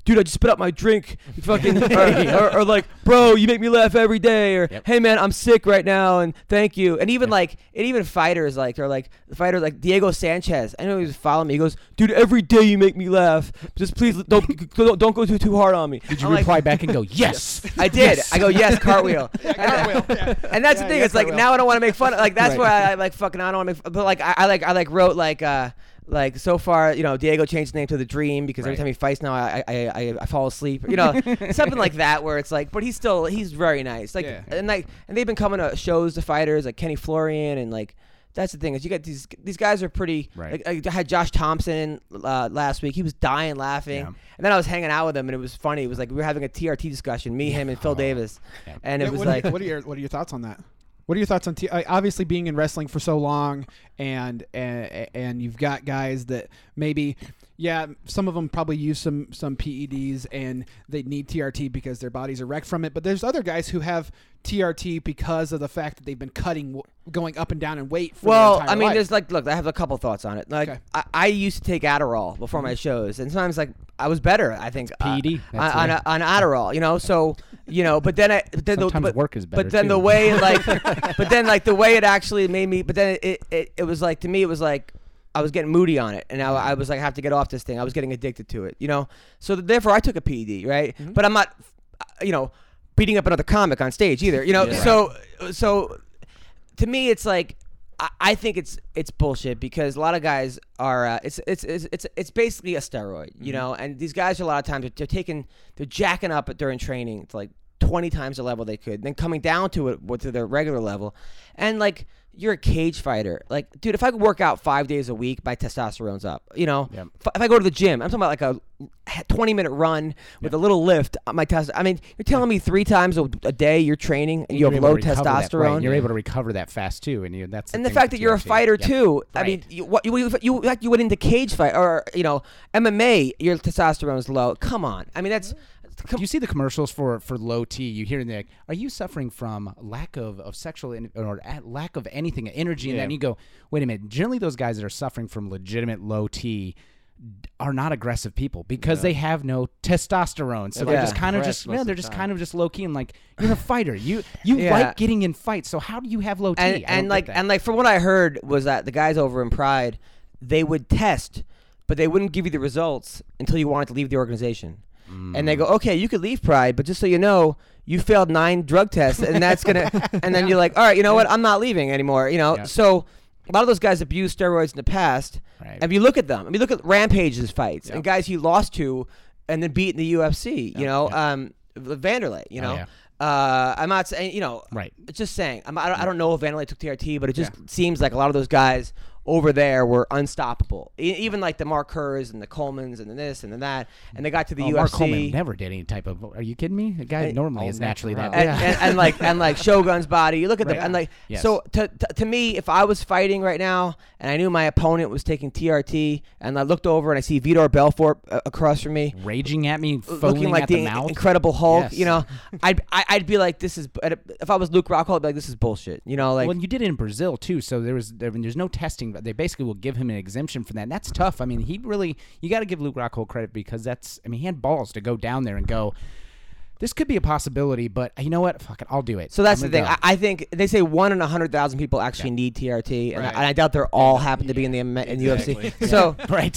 Dude, I just spit out my drink. Fucking, or, or, or like, bro, you make me laugh every day. Or, Yep. hey man, I'm sick right now, and thank you. And even like, and even fighters like, or like the fighter like Diego Sanchez. I know he was following me. He goes, dude, every day you make me laugh. Just please don't don't, don't go too too hard on me. Did you I'm like, reply back and go, yes? I did. I go, yes, cartwheel. Cartwheel, yeah. And that's Yeah, the thing. yeah, it's like cartwheel. now I don't want to make fun. Of, like that's Right. why I, I like fucking. I don't want to make. But like I, I like I like wrote like uh like so far you know Diego changed his name to the Dream because every Right. time he fights now I I, I, I fall asleep. You know something like that where it's like but he's still he's very nice. Like Yeah. and like and they've been coming to shows to fighters like Kenny Florian and like. That's the thing is you got these these guys are pretty. Right. Like, I had Josh Thompson uh, last week. He was dying laughing, Yeah. and then I was hanging out with him, and it was funny. It was like we were having a TRT discussion, me, him, and Phil Oh. Davis, Yeah. and it Yeah, was what, like, are, what are your what are your thoughts on that? What are your thoughts on T- obviously being in wrestling for so long, and and and you've got guys that maybe, yeah, some of them probably use some some PEDs and they need TRT because their bodies are wrecked from it. But there's other guys who have TRT because of the fact that they've been cutting, going up and down in weight. For Well, their entire I mean, life. there's like, look, I have a couple thoughts on it. Like, Okay. I, I used to take Adderall before my shows, and sometimes like I was better. I think uh, PED. on, on, it. on Adderall, you know. So, you know, but then I, but then Sometimes the, but, work is better. but then too. the way like, but then like the way it actually made me, but then it, it, it was like to me, it was like. I was getting moody on it, and now I was like, I have to get off this thing. I was getting addicted to it, you know. So therefore, I took a PED, right? Mm-hmm. But I'm not, uh, you know, beating up another comic on stage either, you know. Yeah. So, so to me, it's like I, I think it's it's bullshit because a lot of guys are uh, it's, it's it's it's it's basically a steroid, you know. And these guys a lot of times they're, they're taking they're jacking up during training It's like twenty times the level they could, then coming down to it with to their regular level, and like. You're a cage fighter. Like, dude, if I could work out five days a week, my testosterone's up. You know, Yep. if, I go to the gym, I'm talking about like a 20 minute run with a little lift. uh, My test. I mean, you're telling me three times a, a day you're training and you You're have low testosterone right, you're able to recover that fast too, and you, that's and the fact that you're a fighter Yep. too. I mean, you, what you you you, like you went into cage fight or you know MMA, your testosterone's low. Come on, I mean that's. Do you see the commercials for for low T? You hear in there, are you suffering from lack of, of sexual in, or lack of anything, energy? And Yeah. then you go, wait a minute. Generally, those guys that are suffering from legitimate low T are not aggressive people because they have no testosterone. So Yeah. they're just kind of just yeah, they're just kind of just low key and like you're a fighter. You you Yeah. like getting in fights. So how do you have low T? and and like and like from what I heard was that the guys over in Pride, they would test, but they wouldn't give you the results until you wanted to leave the organization. And they go, okay, you could leave Pride, but just so you know, you failed nine drug tests, and that's gonna. and then you're like, all right, you know what? I'm not leaving anymore. You know, Yeah. so a lot of those guys abused steroids in the past. Right. If you look at them, I mean, look at Rampage's fights Yeah. and guys he lost to, and then beat in the UFC. You know, yeah. um, Vanderlei. You Oh, know, yeah. uh, I'm not saying you know. right. Just saying, I'm, I, don't, I don't know if Vanderlei took TRT, but it just seems like a lot of those guys over there were unstoppable. E- even like the Mark Kerrs and the Colemans and the this and the that, and they got to the Oh, UFC. Mark Coleman never did any type of. Are you kidding me? The guy Hey, normally all is naturally that. natural. and, and, and like and like Shogun's body. You look at Right. the and like Yes. so to, to to me, if I was fighting right now and I knew my opponent was taking TRT, and I looked over and I see Vitor Belfort uh, across from me, raging at me, looking like at the, the mouth. Incredible Hulk. Yes. You know, I'd I, I'd be like, this is if I was Luke Rockhold, I'd be like, this is bullshit. You know, like well, you did it in Brazil too, so there was there, there's no testing, they basically will give him an exemption for that. And that's tough. I mean, he really you got to give Luke Rockhold credit because that's I mean he had balls to go down there and go. This could be a possibility, but you know what? Fuck it, I'll do it. So that's the thing. I, I think they say one in a hundred thousand people actually need TRT, and, I, and I doubt they're all happen to be in the in exactly. UFC. So right.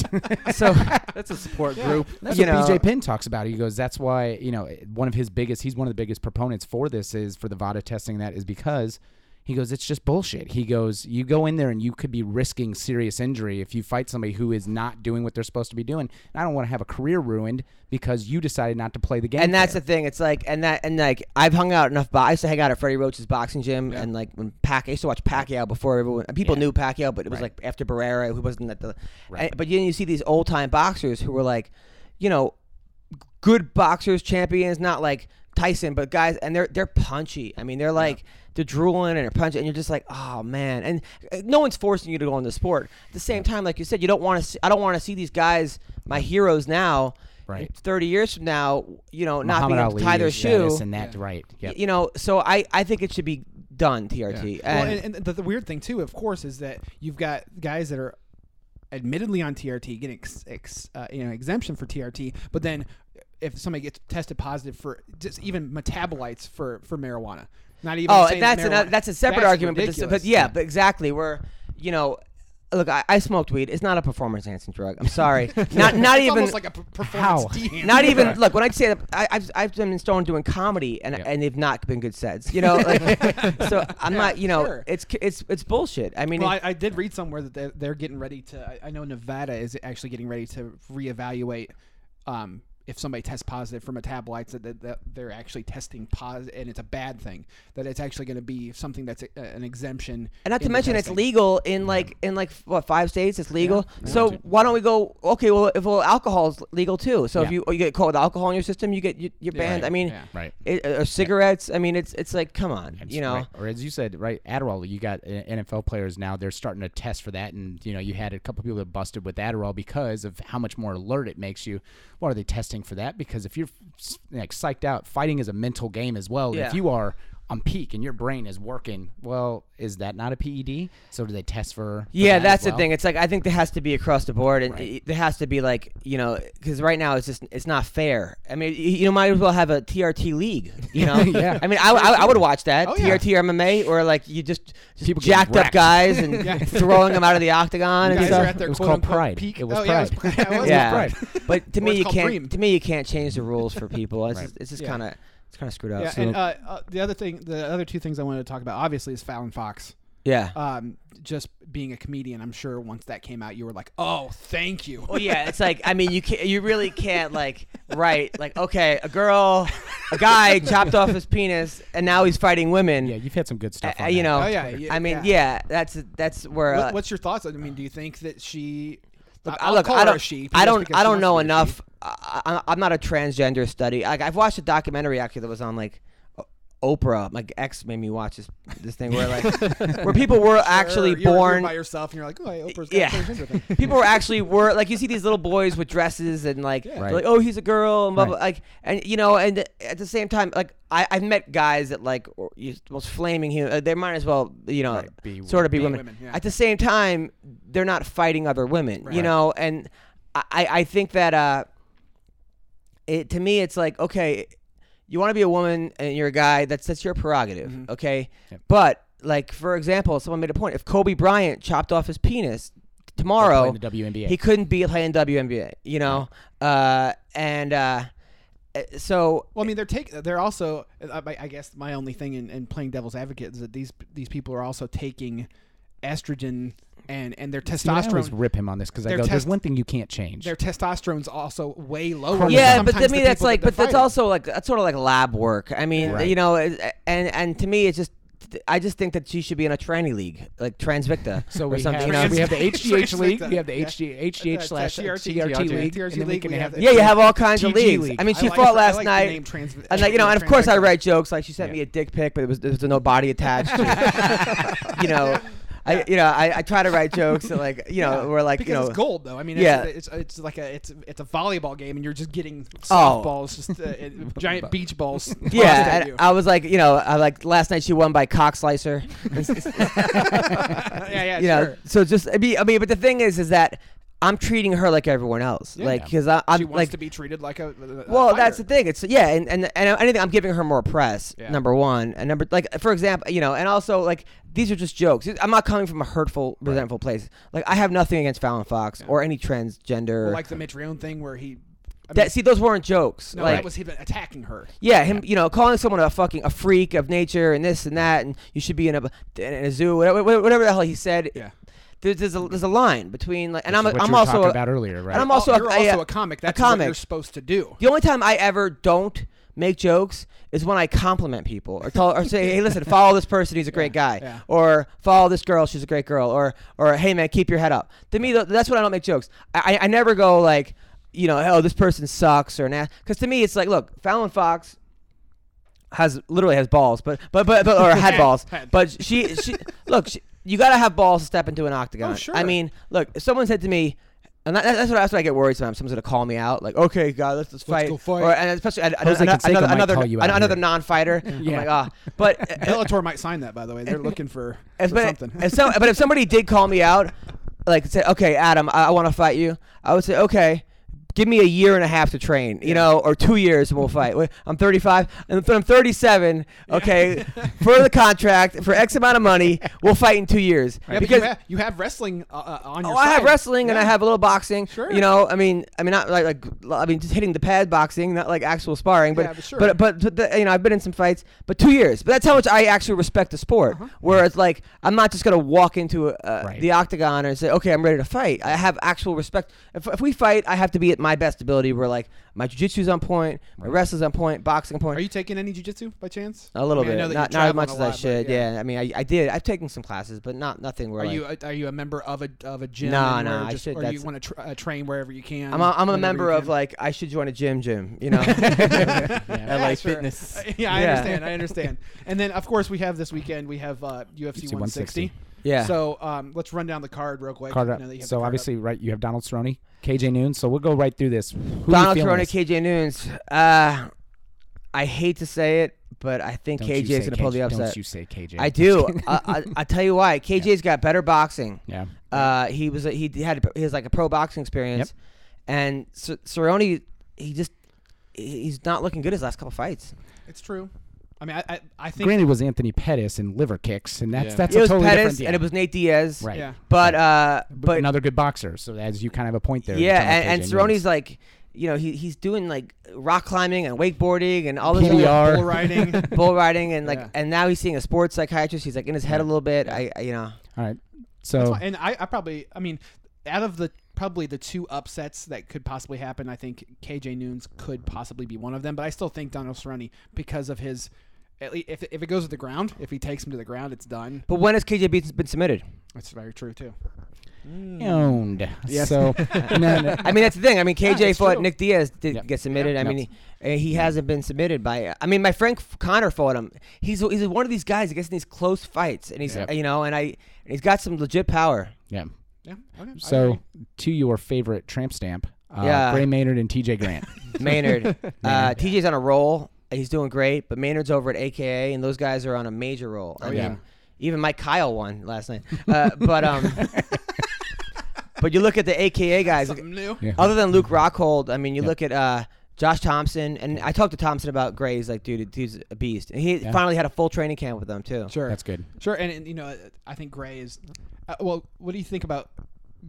so That's a support group. That's You what know- BJ Penn talks about. It. He goes, that's why you know one of his biggest. He's one of the biggest proponents for this is for the VADA testing. That is because he goes, it's just bullshit. He goes, you go in there and you could be risking serious injury if you fight somebody who is not doing what they're supposed to be doing. And I don't want to have a career ruined because you decided not to play the game. and that's fair. the thing. It's like and that and like I've hung out enough. Bo- I used to hang out at Freddie Roach's boxing gym, Yeah. and like when Pac, I used to watch Pacquiao before everyone. People Yeah. knew Pacquiao, but it was Right. like after Barrera, who wasn't at the. Right. and- but then you see these old time boxers who were like, you know, good boxers, champions, not like Tyson, but guys, and they're they're punchy. I mean, they're like they're drooling and they're punching, and you're just like, oh man. And uh, no one's forcing you to go in the sport. At the same time, like you said, you don't want to. I don't want to see these guys, my heroes now. Right. 30 years from now, you know, not Muhammad being able to tie their is shoe. this and that, right? Yep. You know, so I, I think it should be done, TRT. Yeah. Well, And, and, and the, the weird thing too, of course, is that you've got guys that are admittedly on TRT getting ex, ex, uh, you know exemption for TRT, but then if somebody gets tested positive for just even metabolites for for marijuana, not even oh, and that's that another, that's a separate that's argument. But, this, but yeah, but exactly. We're, you know, look, I, I smoked weed. It's not a performance enhancing drug. I'm sorry. not not it's even almost like a p- performance How? dehan- not even look when I say that I, I've I've been in Stone doing comedy and Yeah. and they've not been good sets, you know. Like, so I'm Yeah, not, you know, sure. it's it's it's bullshit. I mean, Well, it- I, I did read somewhere that they're, they're getting ready to. I, I know Nevada is actually getting ready to reevaluate um, if somebody tests positive for metabolites that, that, that they're actually testing positive, and it's a bad thing. That it's actually going to be something that's a, an exemption. And not to in the mention, it's legal in like in like what five states. It's legal. Yeah. So Yeah. why don't we go? Okay, well, if well, alcohol is legal too. So if Yeah. you you get caught with alcohol in your system, you get you, you're Yeah, banned. right, I mean, yeah. Right. it, or cigarettes. I mean, it's it's like come on, you know. Right. Or as you said, right, Adderall. You got uh, NFL players now; they're starting to test for that, and you know, you had a couple people that busted with Adderall because of how much more alert it makes you. What are they testing for that? Because if you're like psyched out, fighting is a mental game as well. Yeah. If you are on peak and your brain is working, well, is that not a PED? So do they test for? for Yeah, that as that's the thing. It's like I think there has to be across the board, and Right. it, there has to be like you know, because right now it's just it's not fair. I mean, you, you might as well have a TRT league. You know, Yeah. I mean, I, I, I would watch that Oh, yeah. TRT MMA or like you just, just People getting jacked up guys and Yeah. throwing them out of the octagon You and stuff. are at their It was called Pride. Peak. It was oh, yeah, it Pride. was, it was yeah, Pride. but to me you can't. Dream. To me you can't change the rules for people. It's Right. just, it's just Yeah. kind of it's kind of screwed up. Yeah, So- and uh, uh, the other thing, the other two things I wanted to talk about, obviously, is Fallon Fox. yeah. Um, just being a comedian, I'm sure once that came out, you were like, "Oh, thank you." Well, yeah, it's like I mean, you can you really can't like write like okay, a girl, a guy chopped off his penis and now he's fighting women. Yeah, you've had some good stuff. Uh, on you know, Oh, yeah, yeah, I mean, yeah. yeah, that's that's where. What, uh, what's your thoughts? I mean, do you think that she? Look, I'll I, look, call I don't, a she. I don't, I don't know to be a she. enough. I, I'm not a transgender study. Like I've watched a documentary actually that was on like Oprah. My ex made me watch this this thing where like where people were actually you're- you're born. by yourself, and you're like, "Oh, hey, Oprah's got Yeah. a people were actually were like you see these little boys with dresses and like Yeah. Right. like oh he's a girl and blah, blah Right. like and you know and at the same time like I I've met guys that like most flaming human uh, they might as well you know Right, be sort of be Be women. women, yeah. At the same time they're not fighting other women you know and I I I think that uh it to me it's like okay you want to be a woman and you're a guy that's that's your prerogative Mhm. okay but like for example someone made a point if Kobe Bryant chopped off his penis tomorrow playing the WNBA. he couldn't be playing WNBA, you know, uh, and uh, uh, so Well, I mean, they're take. They're also. I, I guess my only thing in, in playing devil's advocate is that these these people are also taking estrogen and and their See, I always rip him on this because I Their go, "There's one thing you can't change." Their testosterone's also way lower. Chromosomes. than yeah, but to me that's like, that but that's fighting. also like that's sort of like lab work. I mean, Right. you know, and and to me it's just I just think that she should be in a tranny league, like Transvicta So or we something. have, you know, we have the HGH league, we have the yeah. HG, HGH slash that's TRT, TRT league, TRT and then we league, can we have have the yeah, you have all kinds of leagues. league. I mean, she I like- fought I last like the night. name trans- And like you know, and of course I write jokes. Like she sent Yeah. me a dick pic, but it was there was no body attached. you know, I you know I, I try to write jokes that like you know where like because you know it's gold though. I mean, Yeah. it's, it's it's like a it's it's a volleyball game, and you're just getting Oh. softballs, just uh, giant beach balls. yeah. at you. I was like you know I like last night she won by cock slicer. yeah, yeah, you know, so just I mean, I mean, but the thing is, is that I'm treating her like everyone else, Yeah. like because I'm she wants like to be treated like a. a- Well, that's the thing. It's yeah, and, and and anything I'm giving her more press. Yeah. Number one, and number like for example, you know, and also like these are just jokes. I'm not coming from a hurtful, resentful place. Like I have nothing against Fallon Fox Yeah. or any transgender. Well, like the Mitrione thing where he. I mean, that see, those weren't jokes. no, like that was him attacking her. yeah, him, you know, calling someone a fucking a freak of nature and this and that, and you should be in a in a zoo, whatever, whatever the hell he said. Yeah. There's, there's a there's a line between like, and I'm Which a, what I'm you were also talking a, about earlier, right? and I'm also oh, a- you're a- also uh, a comic. That's what comic. you're supposed to do. The only time I ever don't make jokes is when I compliment people or tell or say, "Hey, listen, follow this person; he's a great guy," yeah. or "Follow this girl; she's a great girl," or or "Hey, man, keep your head up." To me, that's when I don't make jokes. I I, I never go like, you know, "Oh, this person sucks" or "Nah," because to me, it's like, look, Fallon Fox has literally has balls, but but but, but or had balls, but she she look, she, you got to have balls to step into an octagon. Oh, sure. I mean, look, if someone said to me. And that, that's what that's what I get worried sometimes. Someone's gonna call me out, like, "Okay, God, let's just fight." go fight. Or, and especially an- Jose another another another, call you out another non-fighter. I'm Yeah. like, ah, but Bellator might sign that, by the way. They're looking for, if, for but, something. if so, but if somebody did call me out, like say, "Okay, Adam, I, I want to fight you," I would say, "Okay." Give me a year and a half to train, you know, or two years and we'll fight. I'm 35 and I'm 37. Okay, for the contract for X amount of money, we'll fight in two years. yeah, because you have, you have wrestling uh, uh, on your Oh, I have side. wrestling and I have a little boxing. Sure. You know, I mean, I mean, not like, like I mean, just hitting the pad boxing, not like actual sparring. But Yeah, but sure. but, but, but the, you know, I've been in some fights, but two years. But that's how much I actually respect the sport. Uh-huh. Whereas, like, I'm not just gonna walk into uh, Right. the octagon and say, okay, I'm ready to fight. I have actual respect. If, if we fight, I have to be at my best ability. Where like my jujitsu's on point, my wrestling's on point, boxing on point. Are you taking any jujitsu by chance? a little I mean, I know bit, that not, not as much as I lot, but should. yeah. Yeah. I mean, I, I did. I've taken some classes, but not nothing where Are like, you are you a member of a of a gym? Nah, anywhere, nah, I just, should- or you want to tr- uh, train wherever you can. I'm a, I'm a member of like I should join a gym, gym. You know. Yeah. Yeah, LA sure. Fitness. Uh, yeah, I Yeah. understand. I understand. And then of course we have this weekend we have uh, UFC 160. 160. yeah. So um, let's run down the card real quick. Card now up. that you have So card up. obviously, right, you have Donald Cerrone, KJ Noon. So we'll go right through this. Who Donald feeling Cerrone. KJ Noons. Uh, I hate to say it, but I think Don't KJ is going to pull the upset. Don't you say KJ? I do. I, I, I tell you why. KJ's got better boxing. Yeah. Uh, he was a, he had he has like a pro boxing experience, yep. and C- Cerrone he just he's not looking good his last couple fights. it's true. I mean, I I, I think Granted, it was Anthony Pettis and liver kicks, and that's Yeah. that's it a was totally Pettis different. and it was Nate Diaz. right. yeah. But uh, But, but another good boxer. So as you kind of have a point there. yeah, and, about and Cerrone's like, you know, he he's doing like rock climbing and wakeboarding and all this PBR. bull riding. bull riding and like, Yeah. and now he's seeing a sports psychiatrist. He's like in his head a little bit. I, I you know, All right. That's So fine. and I, I probably I mean out of the probably the two upsets that could possibly happen, I think KJ Noons could possibly be one of them. But I still think Donald Cerrone because of his. At least if, if it goes to the ground, if he takes him to the ground, it's done. but when has KJ been, been submitted? That's very true too. owned. Yes. So no, no. I mean, that's the thing. I mean, KJ it's fought true. Nick Diaz did Yep. get submitted. I Yep. mean, he, he hasn't been submitted by. I mean, my friend Connor fought him. He's he's one of these guys that gets in these close fights, and he's Yep. you know, and I and he's got some legit power. yeah. Yeah. Okay. So to your favorite tramp stamp, uh, Yeah. Gray Maynard and TJ Grant. Maynard, uh, Maynard. TJ's on a roll. He's doing great, but Maynard's over at AKA, and those guys are on a major roll. I Oh, mean, yeah. even Mike Kyle won last night. Uh, but um, but you look at the AKA guys. something new. Yeah. Other than Luke Rockhold, I mean, you Yep. look at uh, Josh Thompson, and I talked to Thompson about Gray. He's like, dude, he's a beast. And he Yeah. finally had a full training camp with them too. Sure. That's good. Sure, and, and you know, I think Gray is. Uh, well, what do you think about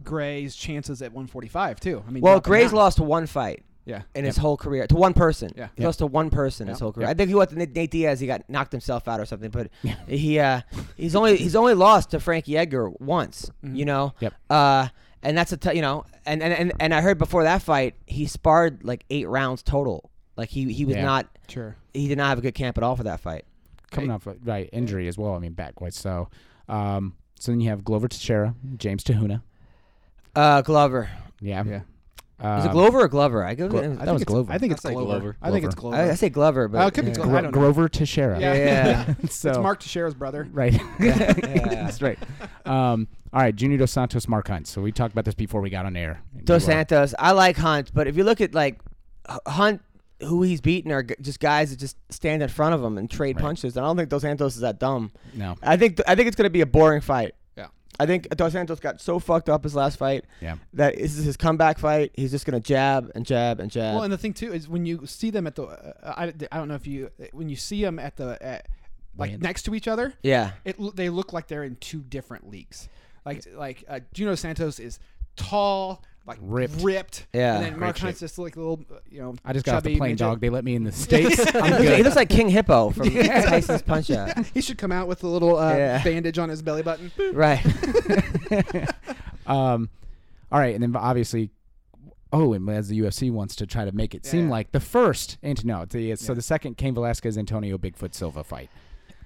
Gray's chances at 145 too? I mean, Well, Gray's down. lost one fight Yeah, in his whole career to one person. Yeah. he Yep. lost to one person his whole career. Yep. I think he went to Nate Nate Diaz. He got knocked himself out or something. But he uh, he's only he's only lost to Frankie Edgar once. Mhm. You know. Yep. Uh, and that's a t- you know, and, and and and I heard before that fight he sparred like eight rounds total. Like he he was Yeah. not sure. he did not have a good camp at all for that fight. coming Right. off a, right injury as well. I mean, back quite so. Um, so then you have Glover Teixeira, James Te Huna. Uh, Glover. Yeah. Yeah. Um, Is it Glover or Glover? I go. Glo- I that think was it's- Glover. I think it's Glover. Glover. I think it's Glover. Glover. I, I say Glover, but Oh, it could be yeah. Glover. Gro- I don't know. Grover Teixeira. Yeah. Yeah. so it's Mark Teixeira's brother. right. Yeah. That's right. Um, all right, Junior Dos Santos, Mark Hunt. So we talked about this before we got on air. Dos uh, Santos. I like Hunt, but if you look at like Hunt, who he's beaten are just guys that just stand in front of him and trade Right. punches. I don't think Dos Santos is that dumb. No. I think I think it's going to be a boring fight. Yeah. I think Dos Santos got so fucked up his last fight Yeah. that this is his comeback fight. He's just going to jab and jab and jab. Well, and the thing too is when you see them at the, uh, I, I don't know if you when you see them at the at, like Weigh-ins. next to each other, yeah. it they look like they're in two different leagues. Like like uh, Juno Santos is tall, like Ripped. ripped. Yeah. and then Great Mark. Hunt's just like a little, you know. I just got off the chubby plane, midget. dog. They let me in the states. he, I'm looks like, he good. looks like King Hippo from Tyson's Punch Out. he should come out with a little uh, Yeah. bandage on his belly button. Right. um, all right, and then obviously, oh, and as the UFC wants to try to make it seem Yeah. like the first, Ant- no, the, so the second Cain Velasquez Antonio Bigfoot Silva fight.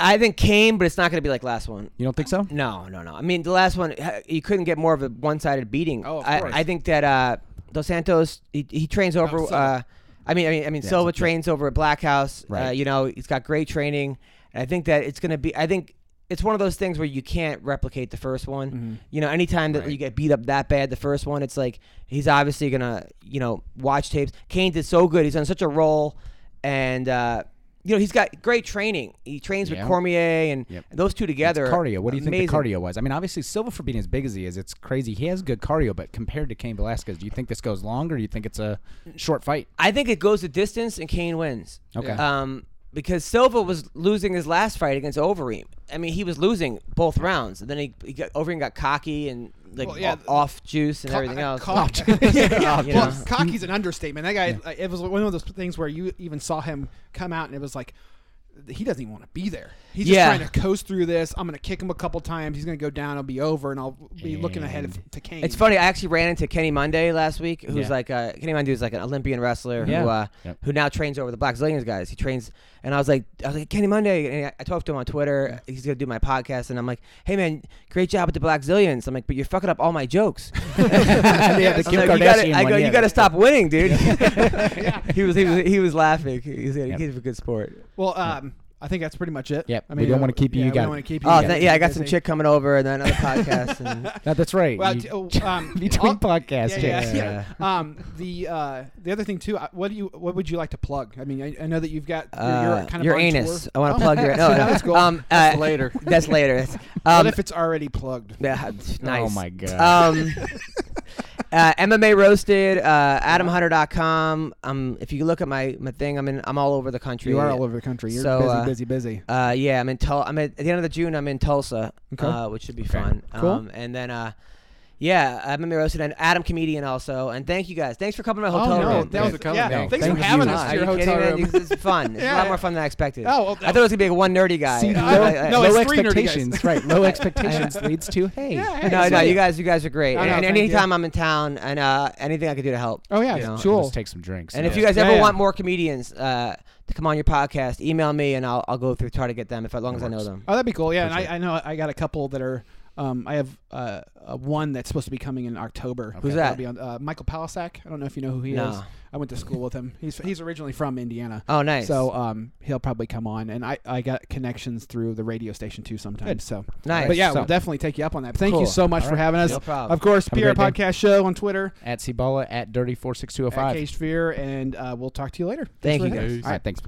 I think Cain, but it's not going to be like last one. You don't think so? No, no, no. I mean, the last one, uh, you couldn't get more of a one-sided beating. Oh, of I, course. I think that uh, Dos Santos, he, he trains over. Silva. uh, I mean, I mean, I mean, Yeah, Silva yeah. trains over at Black House. Uh, Right. you know, he's got great training. And I think that it's going to be. I think it's one of those things where you can't replicate the first one. Mm-hmm. You know, anytime that Right. you get beat up that bad, the first one, it's like he's obviously gonna, you know, watch tapes. Cain did so good; he's on such a roll, and uh, you know, he's got great training. He trains Yeah. with Cormier, and Yep. those two together. It's cardio. What do you think the cardio was? I mean, obviously Silva for being as big as he is, it's crazy. He has good cardio, but compared to Cain Velasquez, do you think this goes long, or do you think it's a short fight? I think it goes the distance, and Cain wins. Okay. Um, because Silva was losing his last fight against Overeem. I mean, he was losing both rounds, and then he, he got Overeem got cocky and like Well, yeah, off juice and Co- everything else. cock- yeah, You well, cocky's an understatement. That guy, like, it was one of those things where you even saw him come out, and it was like he doesn't even want to be there. He's just Yeah. trying to coast through this. I'm going to kick him a couple times. He's going to go down. It'll be over, and I'll be looking ahead of, to Cain. It's funny. I actually ran into Kenny Monday last week, who's Yeah. like uh, Kenny Monday is like an Olympian wrestler Yeah. who uh, Yep. who now trains over the Blackzilians guys. He trains, and I was like, I was like Kenny Monday, and I, I talked to him on Twitter. He's gonna do my podcast, and I'm like, Hey man, great job with the Blackzilians. I'm like, but you're fucking up all my jokes. Yeah, the I'm Kim like, you gotta, Kardashian I go, yeah. you got to stop winning, dude. Yeah. he was he was he was laughing. He's, Yep. a good sport. well, um, I think that's pretty much it. Yep. I We mean, don't uh, wanna keep you. Yeah, You we got don't want to keep you. Oh, You th- yeah, I keep got some chick coming over, and then another podcast. And No, that's right. Well, You- d- oh, um, between podcasts, yeah, Jake. yeah, yeah. Um, the uh, the other thing too. uh, What do you what would you like to plug? I mean, I, I know that you've got you're, uh, kind of your anus. Tour. I want Oh, to plug your. No, so that's cool. Um, That's uh, later. That's later. what Um, if it's already plugged? yeah, nice. Oh my god. Um, uh, MMA roasted. Uh, AdamHunter.com. Um, if you look at my, my thing, I'm in. I'm all over the country. You are all over the country. You're So, busy, uh, busy, busy. Uh, yeah, I'm in Tul- I'm at, at the end of the June. I'm in Tulsa, Okay. uh, which should be Okay. fun. Cool. Um, and then, uh, yeah, MMA roasted and Adam comedian also. And thank you guys. Thanks for coming to my hotel oh no, room. that was for coming. yeah. No, thanks thank for having you. us Are to your hotel man? room. It's, it's fun. It's a Yeah. lot more fun than I expected. Oh, well, I thought it was gonna be like one nerdy guy. See, I- low, I- I- no, low it's three nerdy guys. expectations, right? Low expectations leads to hey. Yeah, hey, no, so- no, you guys, you guys are great. And thank you. anytime I'm in town, and uh, anything I could do to help. Oh yeah, you know, sure. Let's take some drinks. And if you guys ever want more comedians uh, to come on your podcast, email me and I'll, I'll go through try to get them if as long as I know them. Oh, that'd be cool. Yeah, and I, I know I got a couple that are. Um, I have uh, uh, one that's supposed to be coming in October. Who's That'll? Be on, uh, Michael Palascak. I don't know if you know who he No. is. I went to school with him. He's he's originally from Indiana. Oh, nice. So um, he'll probably come on, and I, I got connections through the radio station too sometimes. Good. So, nice. but yeah, So- we'll definitely take you up on that. Thank Cool. you so much All for right. having us. no problem. Of course, Have a PR great day. Podcast Show on Twitter at Cibola at dirty four six two zero at five. Caged Fear, and uh, we'll talk to you later. Thank Thanks you, guys. All right, thanks.